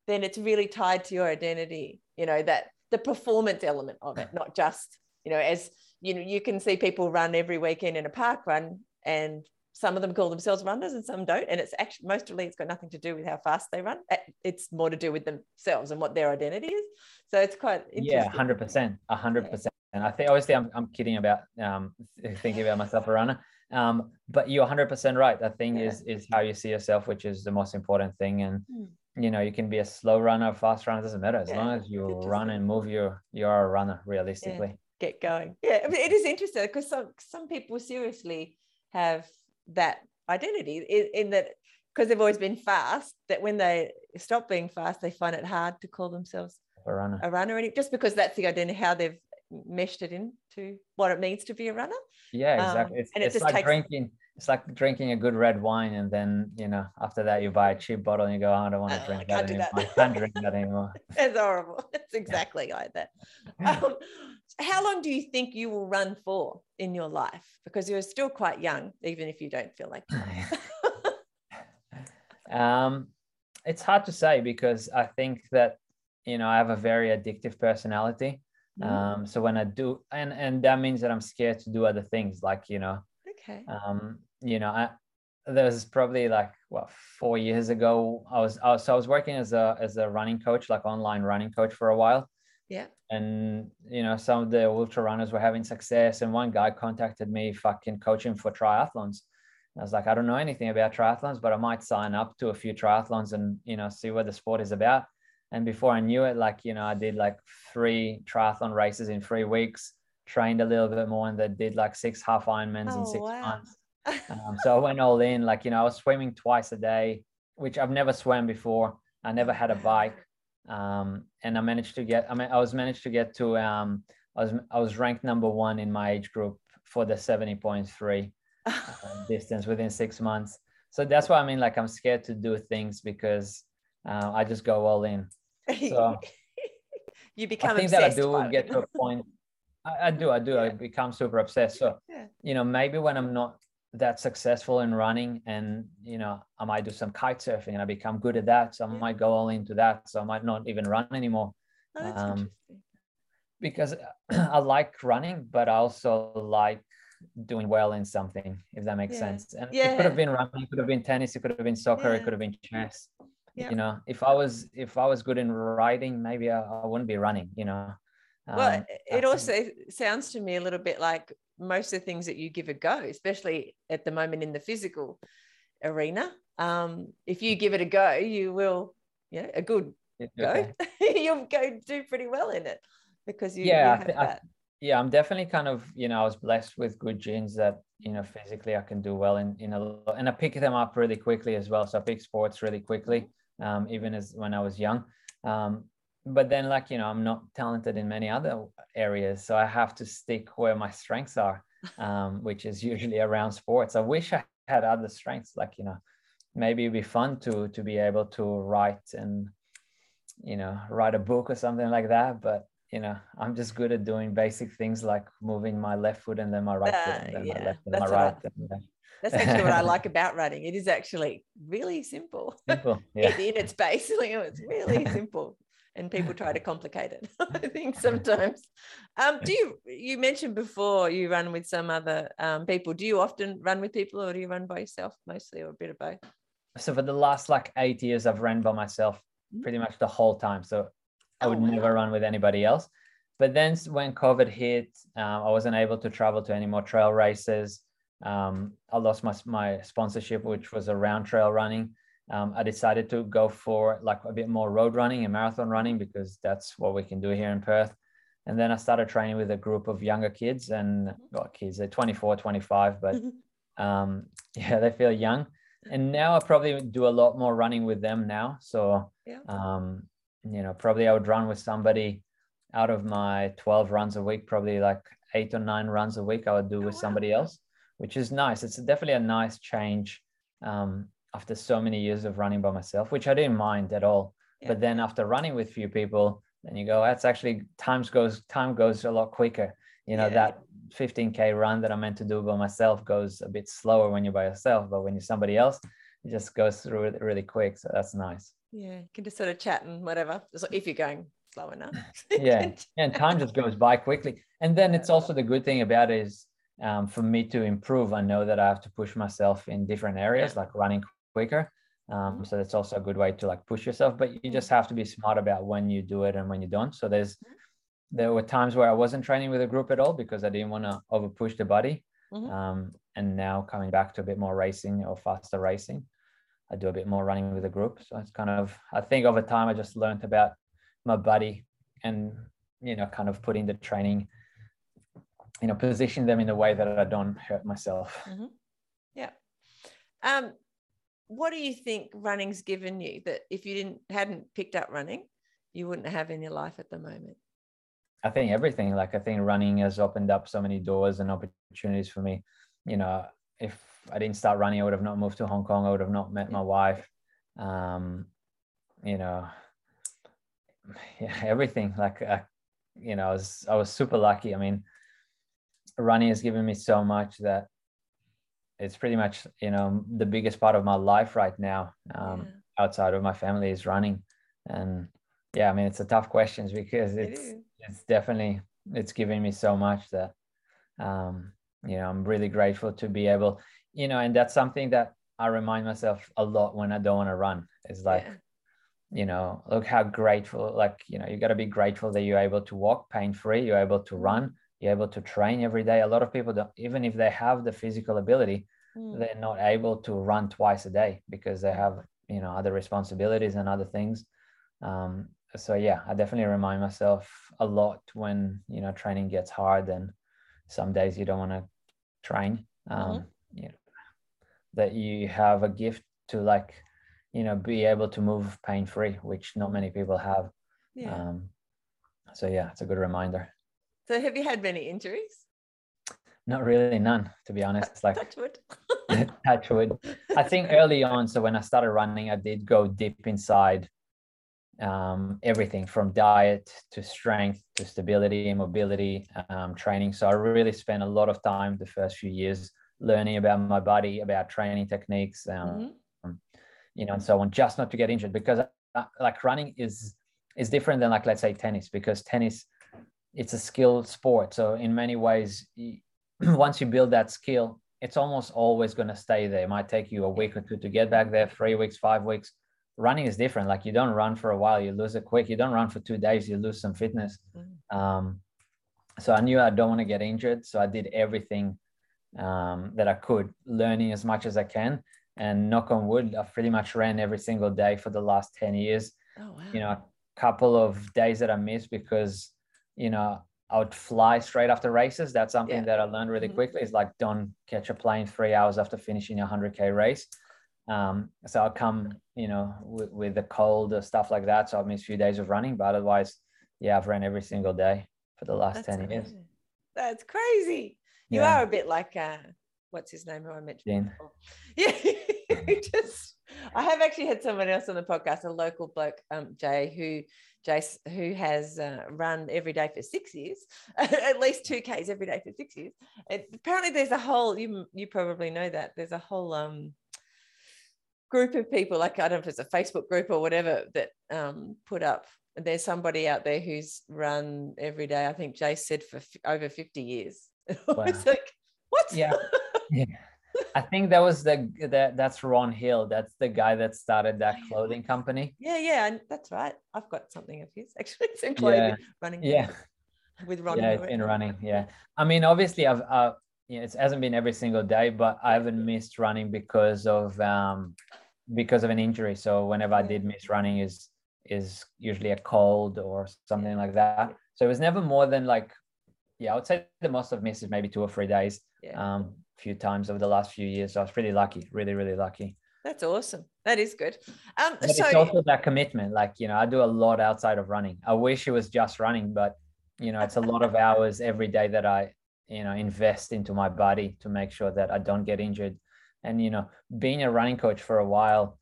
A: then it's really tied to your identity you know that the performance element of it not just you know as you know you can see people run every weekend in a park run and some of them call themselves runners and some don't and it's actually mostly it's got nothing to do with how fast they run. It's more to do with themselves and what their identity is. So it's quite
B: yeah 100% 100% and I think obviously I'm, I'm kidding about um, thinking about myself a runner. Um, but you're 100% right. The thing yeah. is is how you see yourself, which is the most important thing. And mm. you know, you can be a slow runner, fast runner, doesn't matter as yeah. long as you run and move. You're you're a runner realistically.
A: Yeah. Get going. Yeah, I mean, it is interesting because some some people seriously have that identity in, in that because they've always been fast. That when they stop being fast, they find it hard to call themselves
B: a runner.
A: A runner, and just because that's the identity how they've meshed it into what it means to be a runner.
B: Yeah, um, exactly. Um, it's, and it it's like takes... drinking. It's like drinking a good red wine, and then you know after that you buy a cheap bottle and you go, oh, I don't want to drink that anymore. That. I can't drink that anymore.
A: It's horrible. It's exactly yeah. like that. Um, how long do you think you will run for in your life? Because you're still quite young, even if you don't feel like.
B: um, it's hard to say because I think that you know I have a very addictive personality. Mm. Um, so when I do, and and that means that I'm scared to do other things, like you know,
A: okay,
B: um, you know, I there's probably like what four years ago, I was, I was so I was working as a as a running coach, like online running coach for a while.
A: Yeah.
B: And you know, some of the ultra runners were having success, and one guy contacted me, fucking coaching for triathlons. I was like, I don't know anything about triathlons, but I might sign up to a few triathlons and you know see what the sport is about. And before I knew it, like, you know, I did like three triathlon races in three weeks, trained a little bit more, and then did like six half Ironmans oh, in six wow. months. Um, so I went all in. Like, you know, I was swimming twice a day, which I've never swam before. I never had a bike. Um, and I managed to get, I mean, I was managed to get to, um, I was, I was ranked number one in my age group for the 70.3 uh, distance within six months. So that's why I mean, like, I'm scared to do things because uh, I just go all in. So
A: you become.
B: I think that I do get to a point. I, I, do, I do. Yeah. I become super obsessed. So yeah. you know, maybe when I'm not that successful in running and you know i might do some kite surfing and i become good at that so i might go all into that so i might not even run anymore
A: Oh, that's
B: Um,
A: interesting.
B: because i like running but i also like doing well in something if that makes
A: Yeah.
B: sense and it could have been running it could have been tennis it could have been soccer it could have been chess
A: Yeah.
B: you know if i was if i was good in riding maybe i, I wouldn't be running you know.
A: Well,
B: Um,
A: it also sounds to me a little bit like most of the things that you give a go, especially at the moment in the physical arena. Um, if you give it a go, you will, you know, a good go, you'll go do pretty well in it because you,
B: Yeah,
A: you
B: I thi- I- yeah i'm definitely kind of you know i was blessed with good genes that you know physically i can do well in in a and i pick them up really quickly as well. So i pick sports really quickly um, even as when i was young. Um, but then like you know i'm not talented in many other areas so i have to stick where my strengths are um, which is usually around sports. I wish i had other strengths like you know maybe it'd be fun to to be able to write and you know write a book or something like that but you know i'm just good at doing basic things like moving my left foot and then my right foot
A: Uh,
B: and then
A: yeah,
B: my left and my
A: what I-
B: right and then-
A: That's actually what I like about running. It is actually really simple.
B: simple yeah
A: in, in its base, you know, it's really simple. And people try to complicate it, I think sometimes. Um, do you you mentioned before you run with some other um, people? Do you often run with people or do you run by yourself mostly or a bit of both?
B: so for the last like eight years i've ran by myself
A: Mm.
B: pretty much the whole time so i
A: Oh,
B: would
A: wow.
B: never run with anybody else but then when covid hit um, i wasn't able to travel to any more trail races um, i lost my, my sponsorship which was around trail running. Um, i decided to go for like a bit more road running and marathon running because that's what we can do here in perth. And then i started training with a group of younger kids and well kids they're 24 25 but um yeah they feel young. And now i probably do a lot more running with them now. So
A: Yeah.
B: um you know probably i would run with somebody out of my 12 runs a week probably like eight or nine runs a week i would do
A: Oh,
B: with
A: wow.
B: somebody else which is nice it's definitely a nice change um after so many years of running by myself which i didn't mind at all
A: Yeah.
B: but then after running with few people then you go that's actually times goes time goes a lot quicker you know
A: Yeah.
B: that 15k run that i'm meant to do by myself goes a bit slower when you're by yourself but when you're somebody else it just goes through it really quick so that's nice
A: Yeah, you can just sort of chat and whatever. If you're going slow enough.
B: yeah and time just goes by quickly and then it's also the good thing about it is um, for me to improve i know that i have to push myself in different areas like running quicker. Um, so that's also a good way to like push yourself but you just have to be smart about when you do it and when you don't. So there's there were times where i wasn't training with a group at all because i didn't want to over push the body
A: Mhm.
B: um, and now coming back to a bit more racing or faster racing i do a bit more running with a group. So it's kind of i think over time i just learned about my body and you know kind of putting the training you know position them in a way that i don't hurt myself
A: Mhm. Yeah. Um, what do you think running's given you that if you didn't hadn't picked up running, you wouldn't have in your life at the moment?
B: I think everything. Like I think running has opened up so many doors and opportunities for me. You know, if I didn't start running, I would have not moved to Hong Kong. I would have not met my wife. Um, you know, yeah, everything. Like, uh, you know, I was I was super lucky. I mean, running has given me so much that it's pretty much you know the biggest part of my life right now. Um,
A: Yeah.
B: outside of my family is running, and yeah, I mean, it's a tough question because it's
A: is.
B: it's definitely it's giving me so much that um you know i'm really grateful to be able you know and that's something that i remind myself a lot when i don't want to run it's like
A: Yeah.
B: you know look how grateful like you know you got to be grateful that you're able to walk pain free you're able to
A: Mm.
B: run you're able to train every day. A lot of people don't even if they have the physical ability
A: Mm.
B: they're not able to run twice a day because they have you know other responsibilities and other things. Um, so yeah i definitely remind myself a lot when you know training gets hard and some days you don't want to train um, you know that you have a gift to like you know be able to move pain free which not many people have.
A: Yeah.
B: um, so yeah it's a good reminder
A: so have you had many injuries?
B: not really none to be honest like
A: Touch wood.
B: touch wood. I think early on, so when I started running, I did go deep inside um, everything from diet to strength to stability and mobility um, training. So I really spent a lot of time the first few years learning about my body, about training techniques, um, mm-hmm. you know, and so on, just not to get injured. Because uh, like running is is different than like let's say tennis, because tennis it's a skill sport. So in many ways, once you build that skill, it's almost always going to stay there. It might take you a week or two to get back there, three weeks, five weeks. Running is different. Like you don't run for a while, you lose it quick. You don't run for two days, you lose some fitness. Mm-hmm. Um, so I knew I don't want to get injured. So I did everything um, that I could, learning as much as I can. And knock on wood, I've pretty much ran every single day for the last 10 years. Oh, wow. You know, a couple of days that I missed because, you know, I would fly straight after races. That's something yeah. that I learned really mm-hmm. quickly. Is like don't catch a plane three hours after finishing a hundred k race. Um, so I'll come, you know, with, with the cold or stuff like that. So I'll miss a few days of running, but otherwise, yeah, I've ran every single day for the last That's ten crazy. years.
A: That's crazy. You yeah. are a bit like uh, what's his name who I mentioned. Yeah, just I have actually had someone else on the podcast, a local bloke, um, Jay, who Jace, who has uh, run every day for six years, at least two Ks every day for six years. It, apparently, there's a whole, you, you probably know that, there's a whole um, group of people, like I don't know if it's a Facebook group or whatever, that um, put up. There's somebody out there who's run every day, I think Jace said for f- over 50 years. Wow. it's like, what?
B: Yeah. yeah. I think that was the that that's Ron Hill. That's the guy that started that oh, clothing company.
A: Yeah, yeah, and that's right. I've got something of his actually. It's in clothing yeah. running.
B: Yeah.
A: With Ron.
B: Yeah, it's been running. Yeah. I mean, obviously, I've uh, yeah, it hasn't been every single day, but I haven't missed running because of um because of an injury. So whenever I did miss running, is is usually a cold or something like that. So it was never more than like, yeah, I would say the most I've missed is maybe two or three days. Yeah. Um, few times over the last few years. So I was pretty lucky, really, really lucky.
A: That's awesome. That is good. Um,
B: but so it's also that commitment. Like, you know, I do a lot outside of running. I wish it was just running, but you know, it's a lot of hours every day that I, you know, invest into my body to make sure that I don't get injured. And, you know, being a running coach for a while,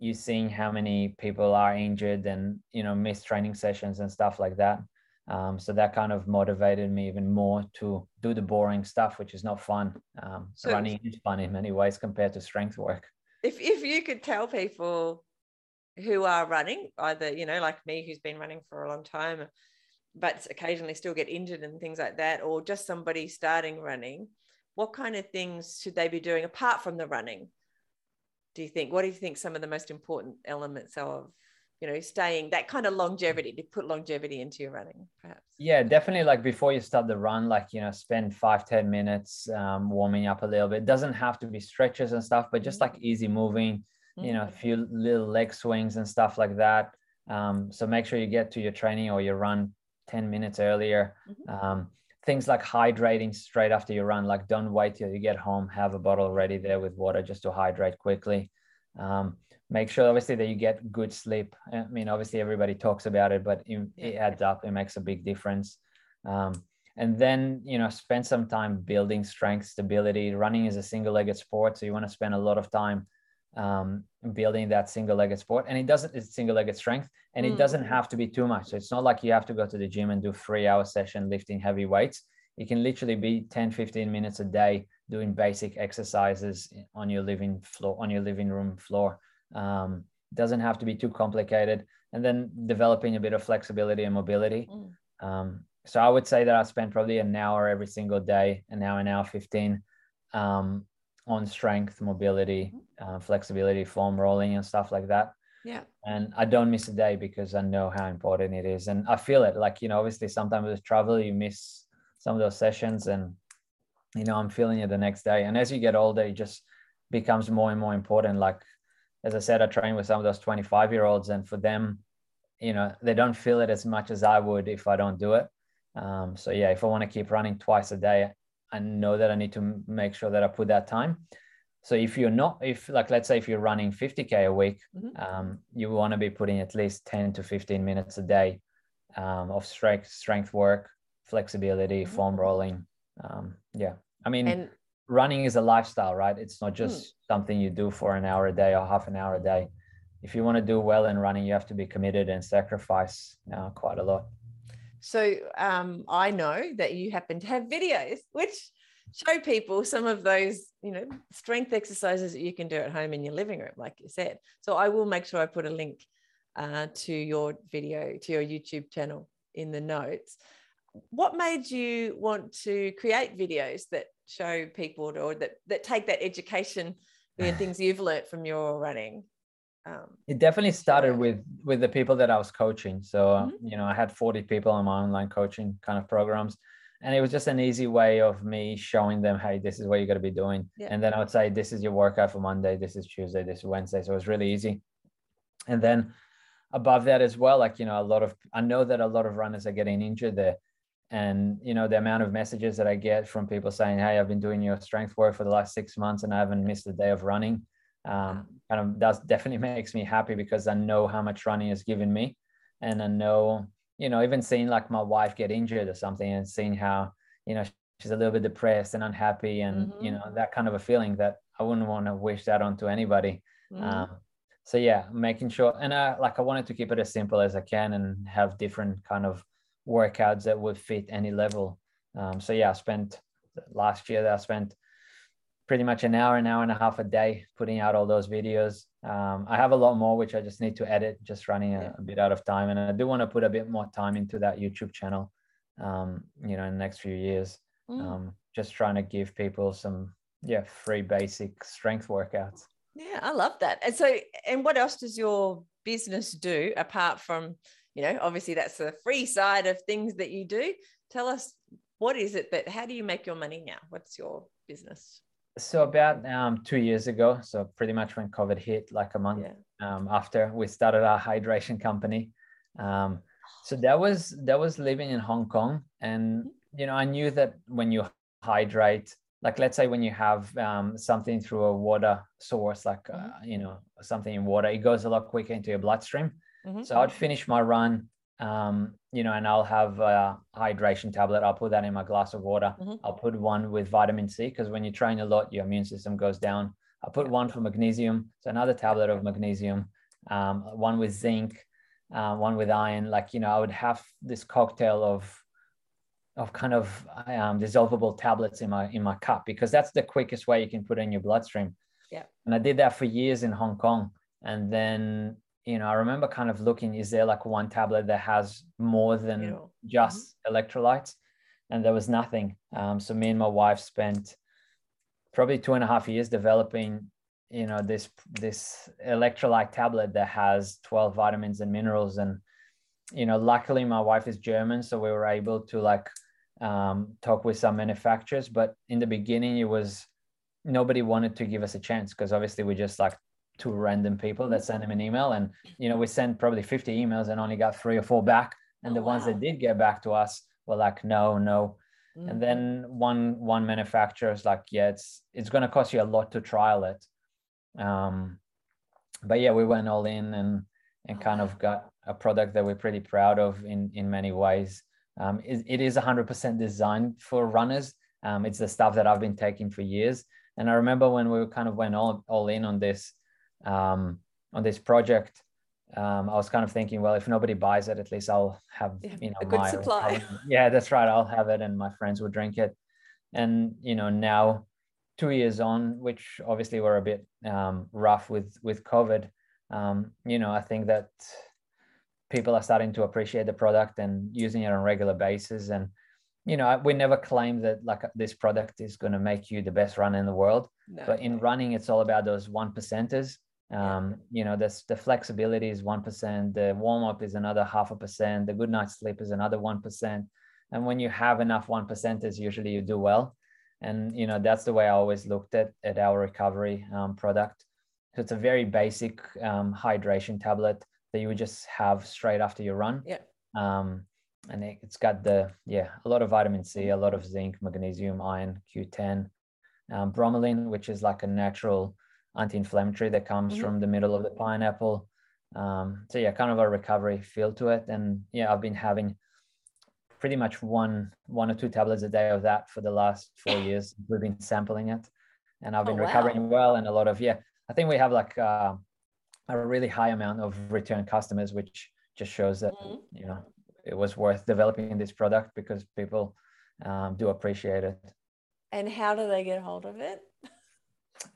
B: you seeing how many people are injured and, you know, miss training sessions and stuff like that. Um, so that kind of motivated me even more to do the boring stuff, which is not fun. Um, so running is fun in many ways compared to strength work.
A: If if you could tell people who are running, either you know, like me, who's been running for a long time, but occasionally still get injured and things like that, or just somebody starting running, what kind of things should they be doing apart from the running? Do you think? What do you think some of the most important elements of you know staying that kind of longevity to put longevity into your running perhaps
B: yeah definitely like before you start the run like you know spend five ten minutes um, warming up a little bit it doesn't have to be stretches and stuff but just like mm. easy moving mm-hmm. you know a mm. few little leg swings and stuff like that um, so make sure you get to your training or your run 10 minutes earlier mm-hmm. um, things like hydrating straight after you run like don't wait till you get home have a bottle ready there with water just to hydrate quickly um, make sure obviously that you get good sleep. I mean obviously everybody talks about it but it, it adds up. It makes a big difference. Um, and then you know spend some time building strength stability. Running is a single-legged sport so you want to spend a lot of time um, building that single-legged sport. And it doesn't it's single-legged strength and mm. it doesn't have to be too much. So it's not like you have to go to the gym and do three hour session lifting heavy weights. It can literally be 10 15 minutes a day doing basic exercises on your living floor on your living room floor um, doesn't have to be too complicated. And then developing a bit of flexibility and mobility. Mm. Um, so I would say that I spend probably an hour every single day, an hour, an hour 15 um, on strength, mobility, mm-hmm. uh, flexibility, foam rolling, and stuff like that.
A: Yeah.
B: And I don't miss a day because I know how important it is. And I feel it like, you know, obviously sometimes with travel, you miss some of those sessions and, you know, I'm feeling it the next day. And as you get older, it just becomes more and more important. Like as I said, I train with some of those 25 year olds, and for them, you know, they don't feel it as much as I would if I don't do it. Um, so yeah, if I want to keep running twice a day, I know that I need to make sure that I put that time. So if you're not, if like let's say if you're running 50k a week, mm-hmm. um, you want to be putting at least 10 to 15 minutes a day um, of strength strength work, flexibility, mm-hmm. foam rolling. Um, yeah, I mean, and running is a lifestyle, right? It's not just mm. something you do for an hour a day or half an hour a day. If you want to do well in running, you have to be committed and sacrifice uh, quite a lot.
A: So um, I know that you happen to have videos, which show people some of those, you know, strength exercises that you can do at home in your living room, like you said. So I will make sure I put a link uh, to your video, to your YouTube channel in the notes. What made you want to create videos that show people or that, that take that education and things you've learned from your running?
B: Um, it definitely started with with the people that I was coaching. So mm-hmm. you know, I had 40 people in my online coaching kind of programs, and it was just an easy way of me showing them, hey, this is what you got to be doing. Yeah. And then I would say, this is your workout for Monday, this is Tuesday, this is Wednesday. So it was really easy. And then above that as well, like you know, a lot of I know that a lot of runners are getting injured there. And you know, the amount of messages that I get from people saying, Hey, I've been doing your strength work for the last six months and I haven't missed a day of running um, kind of does definitely makes me happy because I know how much running has given me, and I know you know even seeing like my wife get injured or something and seeing how you know she's a little bit depressed and unhappy and mm-hmm. you know that kind of a feeling that I wouldn't want to wish that onto anybody. Mm-hmm. Um, so yeah, making sure and I like I wanted to keep it as simple as I can and have different kind of workouts that would fit any level. Um, so yeah, I spent last year that I spent pretty much an hour, an hour and a half a day putting out all those videos. Um, I have a lot more, which I just need to edit, just running a, a, bit out of time. And I do want to put a bit more time into that YouTube channel, um, you know, in the next few years. Mm. Um, just trying to give people some, yeah, free basic strength workouts.
A: Yeah, I love that. And so, and what else does your business do apart from, you know, obviously that's the free side of things that you do? Tell us what is it that, how do you make your money now? What's your business?
B: so about um, two years ago, so pretty much when COVID hit, like a month yeah. um, after, we started our hydration company. Um, so that was that was living in Hong Kong, and mm-hmm. you know I knew that when you hydrate, like let's say when you have um, something through a water source, like uh, mm-hmm. you know something in water, it goes a lot quicker into your bloodstream. Mm-hmm. So I'd finish my run, um, you know, and I'll have a hydration tablet. I'll put that in my glass of water. Mm-hmm. I'll put one with vitamin C because when you train a lot, your immune system goes down. I'll put one for magnesium, so another tablet of magnesium, um, one with zinc, uh, one with iron. Like you know, I would have this cocktail of of kind of um, dissolvable tablets in my in my cup because that's the quickest way you can put in your bloodstream.
A: Yeah,
B: and I did that for years in Hong Kong, and then you know, I remember kind of looking, is there like one tablet that has more than yeah. just mm-hmm. electrolytes? And there was nothing. Um, so me and my wife spent probably two and a half years developing, you know, this this electrolyte tablet that has 12 vitamins and minerals. And, you know, luckily my wife is German, so we were able to like um, talk with some manufacturers. But in the beginning, it was nobody wanted to give us a chance because obviously we just like to random people that sent him an email. And you know we sent probably 50 emails and only got three or four back. And oh, the ones wow. that did get back to us were like no no. Mm-hmm. and then one one manufacturer is like yeah it's it's going to cost you a lot to trial it. Um but yeah we went all in and and oh, kind of got a product that we're pretty proud of in in many ways. Um it, it is 100% designed for runners. Um it's the stuff that i've been taking for years. And i remember when we kind of went all, all in on this um, on this project, um, I was kind of thinking, well, if nobody buys it, at least I'll have
A: yeah, you know a good my, supply.
B: yeah, that's right. I'll have it, and my friends would drink it. And you know, now two years on, which obviously were a bit um, rough with with COVID. Um, you know, I think that people are starting to appreciate the product and using it on a regular basis. And you know, we never claim that like this product is going to make you the best runner in the world. No. But in running, it's all about those one percenters um, you know, this the flexibility is one percent, the warm up is another half a percent, the good night's sleep is another one percent. And when you have enough one percenters, usually you do well. And you know, that's the way I always looked at at our recovery um, product. So it's a very basic um, hydration tablet that you would just have straight after your run.
A: Yeah.
B: Um, and it, has got the yeah a lot of vitamin C, a lot of zinc, magnesium, iron, Q10, um, bromelain, which is like a natural anti-inflammatory that comes mm-hmm. from the middle of the pineapple. Um, so yeah, kind of a recovery feel to it. And yeah, I've been having pretty much one one or two tablets a day of that for the last four years. We've been sampling it, and I've been oh, recovering well. And a lot of yeah, I think we have like uh, a really high amount of return customers, which just shows that mm-hmm. you know it was worth developing this product because people um, do appreciate it.
A: And how do they get hold of it?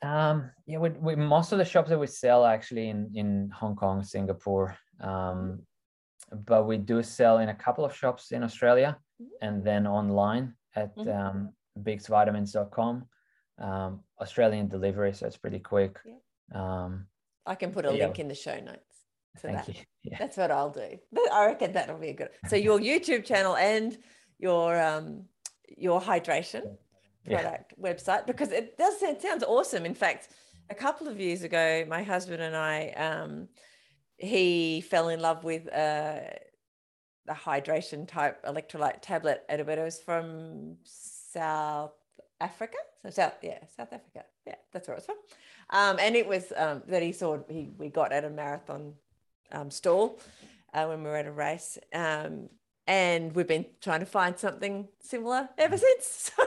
B: Um, yeah, we, we, most of the shops that we sell actually in in Hong Kong, Singapore, um, but we do sell in a couple of shops in Australia, and then online at mm-hmm. um, bixvitamins.com. Um, Australian delivery, so it's pretty quick. Yeah. Um,
A: I can put a link in the show notes.
B: Thank that. you.
A: Yeah. That's what I'll do. I reckon that'll be a good. So your YouTube channel and your um your hydration product yeah. website because it does it sounds awesome. In fact, a couple of years ago, my husband and I um he fell in love with uh the hydration type electrolyte tablet and it was from South Africa. So South, yeah, South Africa. Yeah, that's where it's from. Um, and it was um, that he saw he we got at a marathon um, stall uh, when we were at a race. Um, and we've been trying to find something similar ever since. So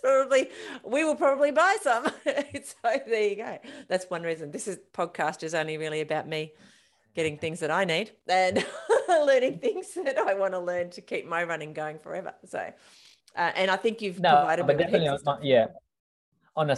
A: that's probably, we will probably buy some. so there you go. That's one reason. This is podcast is only really about me getting things that I need and learning things that I want to learn to keep my running going forever. So, uh, and I think you've
B: no, provided but definitely, on, yeah. On a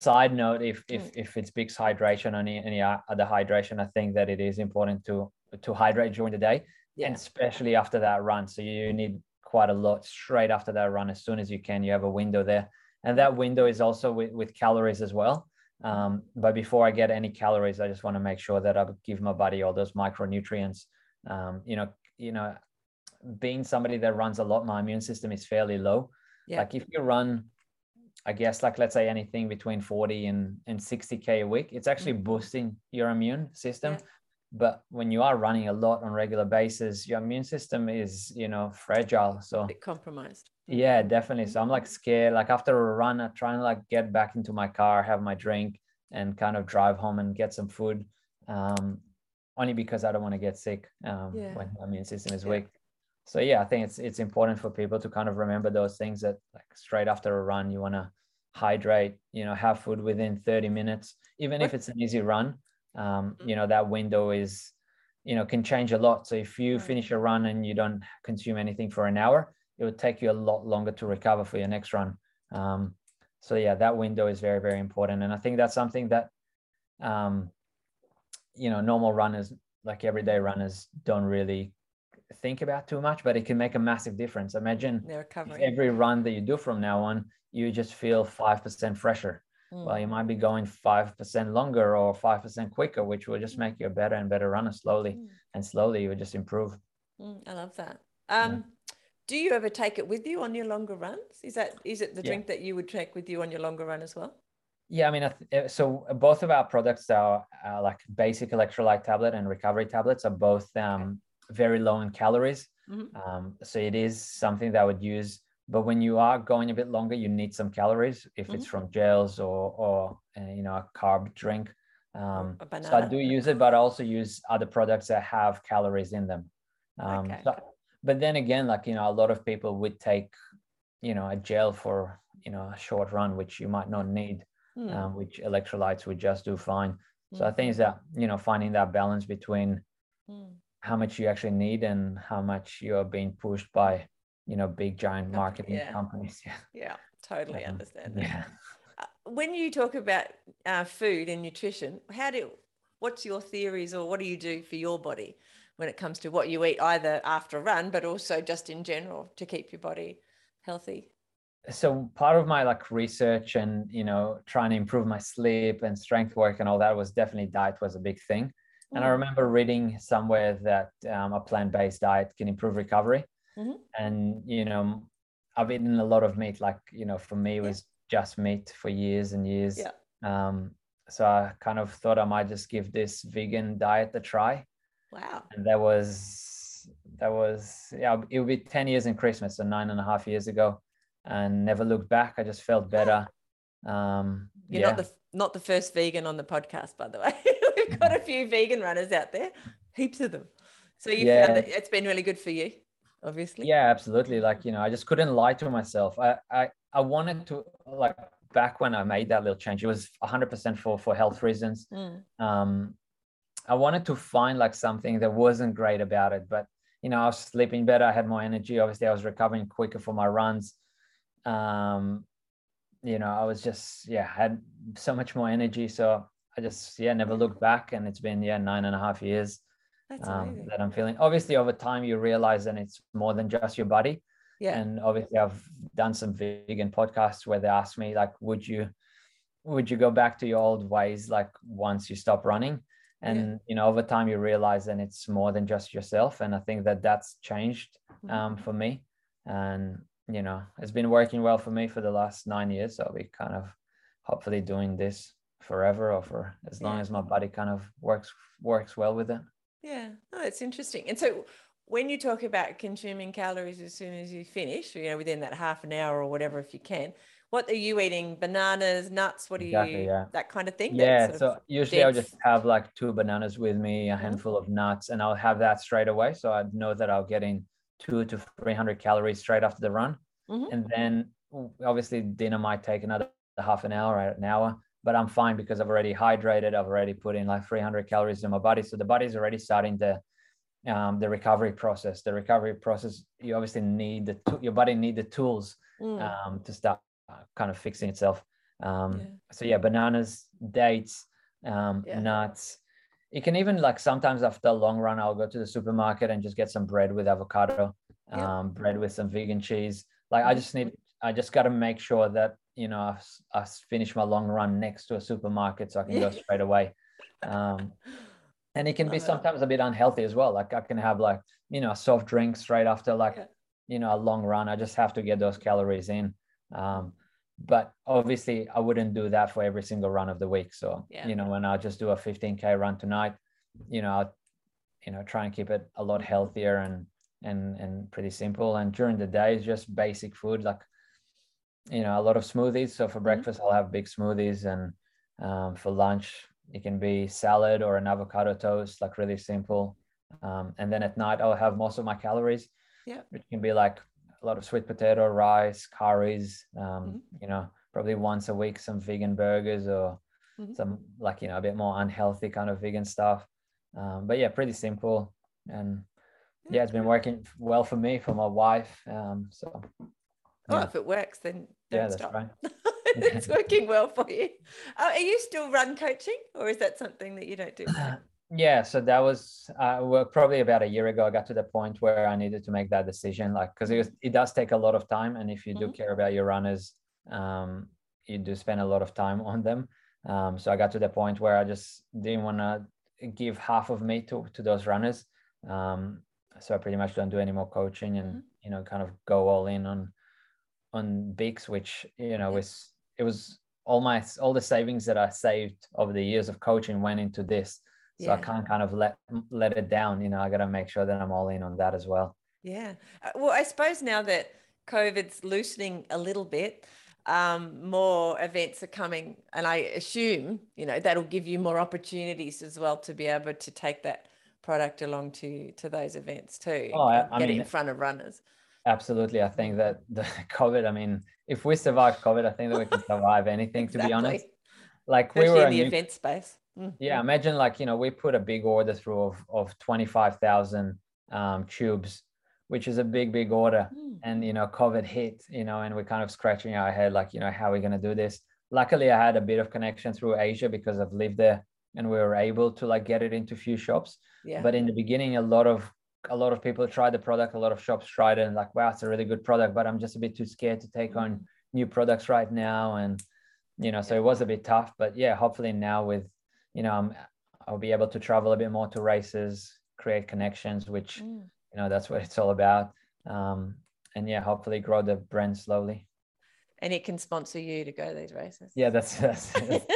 B: side note, if if mm. if it's BIX hydration or any any other hydration, I think that it is important to to hydrate during the day, yeah. and especially after that run. So you need quite a lot straight after that run. As soon as you can, you have a window there, and that window is also with, with calories as well. Um, but before I get any calories, I just want to make sure that I give my body all those micronutrients. Um, you know, you know, being somebody that runs a lot, my immune system is fairly low. Yeah. Like if you run I guess like let's say anything between 40 and, and 60k a week, it's actually mm-hmm. boosting your immune system. Yeah. But when you are running a lot on regular basis, your immune system is, you know, fragile. So
A: compromised.
B: Yeah, definitely. So I'm like scared. Like after a run, I'm trying to like get back into my car, have my drink, and kind of drive home and get some food. Um, only because I don't want to get sick um, yeah. when my immune system is yeah. weak so yeah, I think it's it's important for people to kind of remember those things that like straight after a run, you want to hydrate, you know, have food within 30 minutes, even if it's an easy run. Um, mm-hmm. you know, that window is, you know, can change a lot. So if you finish a run and you don't consume anything for an hour, it would take you a lot longer to recover for your next run. Um, so yeah, that window is very, very important. And I think that's something that, um, you know, normal runners, like everyday runners don't really think about too much, but it can make a massive difference. Imagine every run that you do from now on, you just feel 5% fresher. Mm. Well, you might be going 5% longer or 5% quicker, which will just make you a better and better runner slowly. Mm. And slowly you will just improve.
A: Mm, I love that. Um, yeah. Do you ever take it with you on your longer runs? Is that is it the yeah. drink that you would take with you on your longer run as well?
B: Yeah, I mean, uh, so both of our products are uh, like basic electrolyte tablet and recovery tablets are both um, very low in calories. Mm-hmm. Um, so it is something that I would use. But when you are going a bit longer, you need some calories if mm-hmm. it's from gels or or uh, you know a carb drink. Um, so I do use it, but I also use other products that have calories in them. Um, okay. so, but then again, like you know, a lot of people would take you know a gel for you know a short run, which you might not need, mm. um, which electrolytes would just do fine. So mm. I think is that you know finding that balance between mm how much you actually need and how much you're being pushed by you know big giant marketing yeah. companies
A: yeah yeah totally um, understand
B: that. yeah
A: uh, when you talk about uh, food and nutrition how do what's your theories or what do you do for your body when it comes to what you eat either after a run but also just in general to keep your body healthy
B: so part of my like research and you know trying to improve my sleep and strength work and all that was definitely diet was a big thing and I mm. remember reading somewhere that um, a plant-based diet can improve recovery. Mm-hmm. And you know, I've eaten a lot of meat. Like you know, for me, it was yeah. just meat for years and years. Yeah. Um, so I kind of thought I might just give this vegan diet a try.
A: Wow.
B: And that was that was yeah, it would be ten years in Christmas, so nine and a half years ago, and never looked back. I just felt better. Um,
A: You're yeah. not the not the first vegan on the podcast, by the way. We've got a few vegan runners out there, heaps of them. So you yeah. found that it's been really good for you, obviously.
B: Yeah, absolutely. Like you know, I just couldn't lie to myself. I I, I wanted to like back when I made that little change. It was 100% for for health reasons. Mm. Um, I wanted to find like something that wasn't great about it, but you know, I was sleeping better. I had more energy. Obviously, I was recovering quicker for my runs. Um, you know, I was just yeah had so much more energy. So I just yeah never looked back, and it's been yeah nine and a half years um, that I'm feeling. Obviously, over time you realize that it's more than just your body. Yeah. And obviously, I've done some vegan podcasts where they ask me like, would you would you go back to your old ways like once you stop running? And yeah. you know, over time you realize that it's more than just yourself. And I think that that's changed mm-hmm. um, for me. And you know, it's been working well for me for the last nine years. So I'll be kind of hopefully doing this forever or for as long yeah. as my body kind of works works well with it.
A: Yeah, oh, that's interesting. And so when you talk about consuming calories as soon as you finish, you know, within that half an hour or whatever, if you can, what are you eating? Bananas, nuts? What are exactly, you? Yeah. That kind of thing.
B: Yeah. So usually I'll just have like two bananas with me, a mm-hmm. handful of nuts, and I'll have that straight away. So I know that I'll get in two to three hundred calories straight after the run, mm-hmm. and then obviously dinner might take another half an hour, or an hour but I'm fine because I've already hydrated. I've already put in like 300 calories in my body. So the body's already starting the um, the recovery process. The recovery process, you obviously need the your body need the tools mm. um, to start kind of fixing itself. Um, yeah. So yeah, bananas, dates, um, yeah. nuts. You can even like sometimes after a long run, I'll go to the supermarket and just get some bread with avocado, yeah. Um, bread with some vegan cheese. Like I mm. just need, I just got to make sure that you know, I, I finish my long run next to a supermarket so I can go straight away. Um, and it can be sometimes a bit unhealthy as well. Like I can have like, you know, a soft drink straight after like, yeah. you know, a long run. I just have to get those calories in. Um, but obviously I wouldn't do that for every single run of the week. So, yeah. you know, when I just do a 15K run tonight, you know, I'll, you know, try and keep it a lot healthier and, and, and pretty simple. And during the day, just basic food. Like you know a lot of smoothies. So for mm-hmm. breakfast i'll have big smoothies and um, for lunch it can be salad or an avocado toast like really simple. Um, and then at night i'll have most of my calories
A: yeah.
B: it can be like a lot of sweet potato rice curries um, mm-hmm. you know probably once a week some vegan burgers or mm-hmm. some like you know a bit more unhealthy kind of vegan stuff. Um, but yeah pretty simple. And yeah it's been working well for me for my wife um, so
A: Oh, if it works, then don't yeah, stop. Right. it's working well for you. Uh, are you still run coaching, or is that something that you don't do? Uh,
B: yeah, so that was uh, well, probably about a year ago. I got to the point where I needed to make that decision, like because it, it does take a lot of time, and if you do mm-hmm. care about your runners, um, you do spend a lot of time on them. Um, so I got to the point where I just didn't want to give half of me to to those runners. Um, so I pretty much don't do any more coaching, and mm-hmm. you know, kind of go all in on on Bix, which you know was it was all my all the savings that I saved over the years of coaching went into this. So yeah. I can't kind of let let it down. You know, I got to make sure that I'm all in on that as well.
A: Yeah. Uh, well, I suppose now that COVID's loosening a little bit, um, more events are coming, and I assume you know that'll give you more opportunities as well to be able to take that product along to to those events too. Oh, I, I get mean, it in front of runners.
B: Absolutely. I think that the COVID, I mean, if we survive COVID, I think that we can survive anything, exactly. to be honest. Like
A: Especially
B: we were
A: in the new, event space.
B: Mm-hmm. Yeah. Imagine like, you know, we put a big order through of, of 25,000 um, tubes, which is a big, big order. Mm. And, you know, COVID hit, you know, and we're kind of scratching our head, like, you know, how are we going to do this? Luckily, I had a bit of connection through Asia because I've lived there and we were able to like get it into a few shops. Yeah. But in the beginning, a lot of a lot of people tried the product, a lot of shops tried it and like, wow, it's a really good product, but I'm just a bit too scared to take on new products right now. And, you know, so it was a bit tough, but yeah, hopefully now with, you know, I'm, I'll be able to travel a bit more to races, create connections, which, mm. you know, that's what it's all about. Um, and yeah, hopefully grow the brand slowly.
A: And it can sponsor you to go to these races.
B: Yeah, that's, that's, that's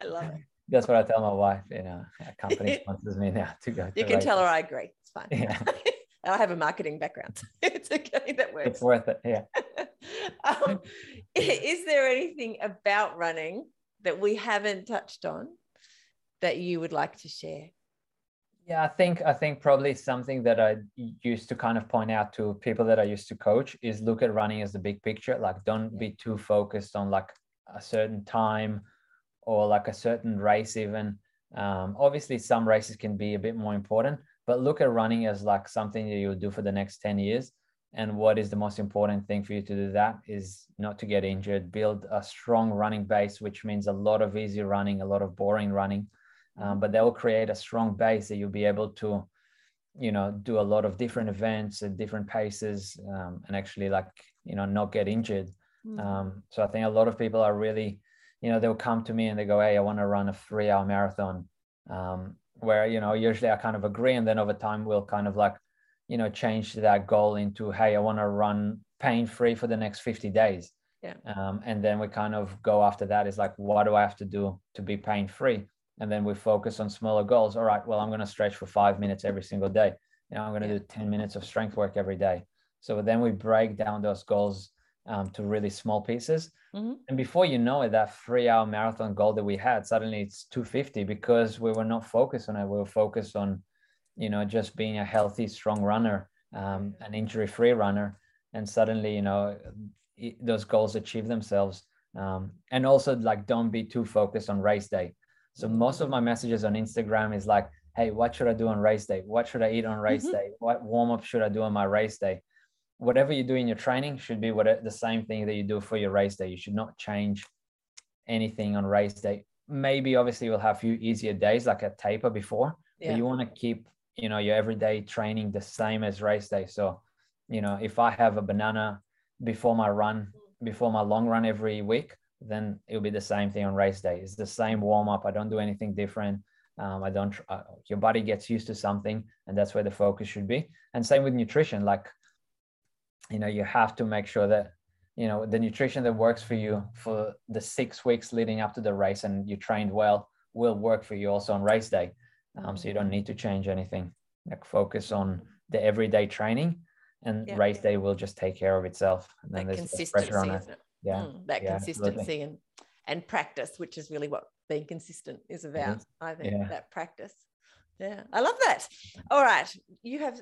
A: I love it
B: that's what I tell my wife. You know, a company sponsors me now to go.
A: To you can tell her I agree. It's fine. Yeah. I have a marketing background. it's okay. That works.
B: It's worth it. Yeah.
A: um, is there anything about running that we haven't touched on that you would like to share?
B: Yeah, I think I think probably something that I used to kind of point out to people that I used to coach is look at running as the big picture. Like, don't be too focused on like a certain time or like a certain race even um, obviously some races can be a bit more important but look at running as like something that you'll do for the next 10 years. And what is the most important thing for you to do that is not to get injured. Build a strong running base which means a lot of easy running a lot of boring running. Um, but that will create a strong base that you'll be able to you know do a lot of different events at different paces um, and actually like you know not get injured. Mm. um, so i think a lot of people are really you know they'll come to me and they go hey i want to run a three hour marathon. Um, where you know usually i kind of agree and then over time we'll kind of like you know change that goal into hey i want to run pain free for the next 50 days.
A: Yeah.
B: Um, and then we kind of go after that. Is like what do i have to do to be pain free and then we focus on smaller goals. All right well i'm going to stretch for five minutes every single day. You know i'm going to yeah. do 10 minutes of strength work every day. So then we break down those goals um, to really small pieces mm-hmm. and before you know it that three hour marathon goal that we had suddenly it's 250 because we were not focused on it we were focused on you know just being a healthy strong runner um, an injury free runner and suddenly you know those goals achieve themselves um, and also like don't be too focused on race day so most of my messages on Instagram is like, hey, what should I do on race day? What should I eat on race mm-hmm. day? What warm up should I do on my race day? Whatever you do in your training should be what the same thing that you do for your race day. You should not change anything on race day. Maybe obviously you'll have a few easier days like a taper before, yeah. but you want to keep you know your everyday training the same as race day. So, you know, if I have a banana before my run, before my long run every week, then it'll be the same thing on race day. It's the same warm up. I don't do anything different. Um, I don't. Uh, your body gets used to something, and that's where the focus should be. And same with nutrition. Like, you know, you have to make sure that you know the nutrition that works for you for the six weeks leading up to the race, and you trained well, will work for you also on race day. Um, so you don't need to change anything. Like focus on the everyday training, and yeah. race day will just take care of itself. And
A: then that there's pressure on it
B: yeah mm,
A: that yeah, consistency absolutely. and and practice which is really what being consistent is about is. i think yeah. that practice yeah i love that all right you have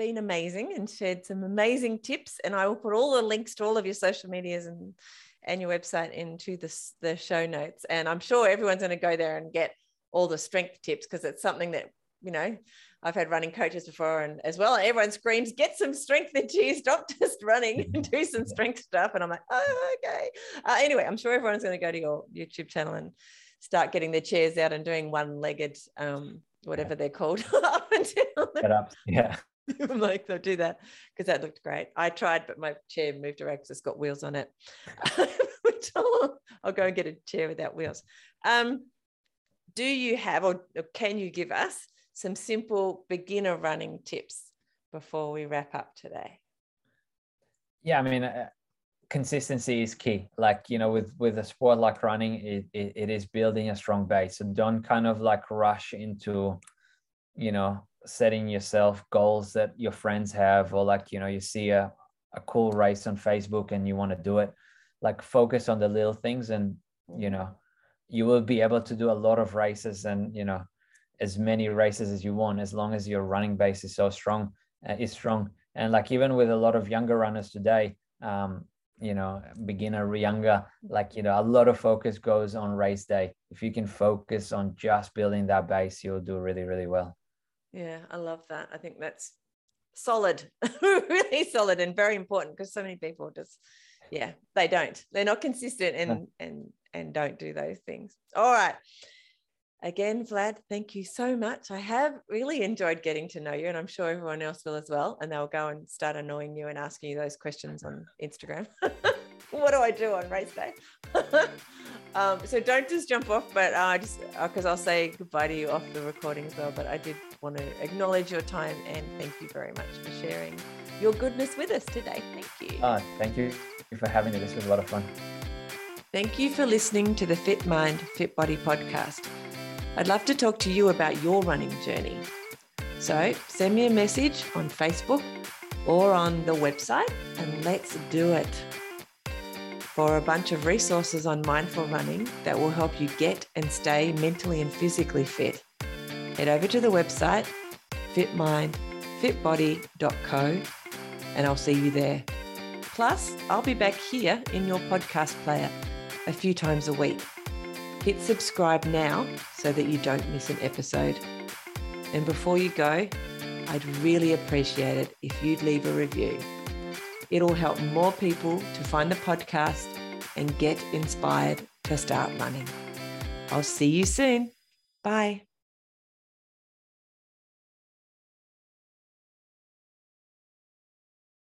A: been amazing and shared some amazing tips and i will put all the links to all of your social medias and and your website into the, the show notes and i'm sure everyone's going to go there and get all the strength tips because it's something that you know I've had running coaches before and as well. Everyone screams, get some strength into you. Stop just running and do some strength stuff. And I'm like, oh, okay. Uh, anyway, I'm sure everyone's going to go to your YouTube channel and start getting their chairs out and doing one legged, um, whatever yeah. they're called. up
B: Get up. Yeah.
A: I'm like, they'll do that because that looked great. I tried, but my chair moved around because it's got wheels on it. I'll, go and get a chair without wheels. Um, do you have or can you give us some simple beginner running tips before we wrap up today?
B: Yeah, I mean, uh, consistency is key. Like you know, with with a sport like running, it, it, it is building a strong base. So don't kind of like rush into, you know, setting yourself goals that your friends have, or like you know, you see a a cool race on Facebook and you want to do it. Like focus on the little things, and you know, you will be able to do a lot of races, and you know, as many races as you want as long as your running base is so strong uh, is strong and like even with a lot of younger runners today um, you know beginner younger like you know a lot of focus goes on race day if you can focus on just building that base you'll do really really well
A: yeah i love that i think that's solid really solid and very important because so many people just yeah they don't they're not consistent and and and don't do those things all right Again, Vlad, thank you so much. I have really enjoyed getting to know you, and I'm sure everyone else will as well. And they'll go and start annoying you and asking you those questions on Instagram. what do I do on race day? um, so don't just jump off, but uh, just because uh, I'll say goodbye to you off the recording as well. But I did want to acknowledge your time and thank you very much for sharing your goodness with us today. Thank you.
B: Oh, thank you for having me. This was a lot of fun.
A: Thank you for listening to the Fit Mind, Fit Body podcast. I'd love to talk to you about your running journey. So send me a message on Facebook or on the website and let's do it. For a bunch of resources on mindful running that will help you get and stay mentally and physically fit, head over to the website fitmindfitbody.co and I'll see you there. Plus, I'll be back here in your podcast player a few times a week. Hit subscribe now so that you don't miss an episode. And before you go, I'd really appreciate it if you'd leave a review. It'll help more people to find the podcast and get inspired to start running. I'll see you soon. Bye.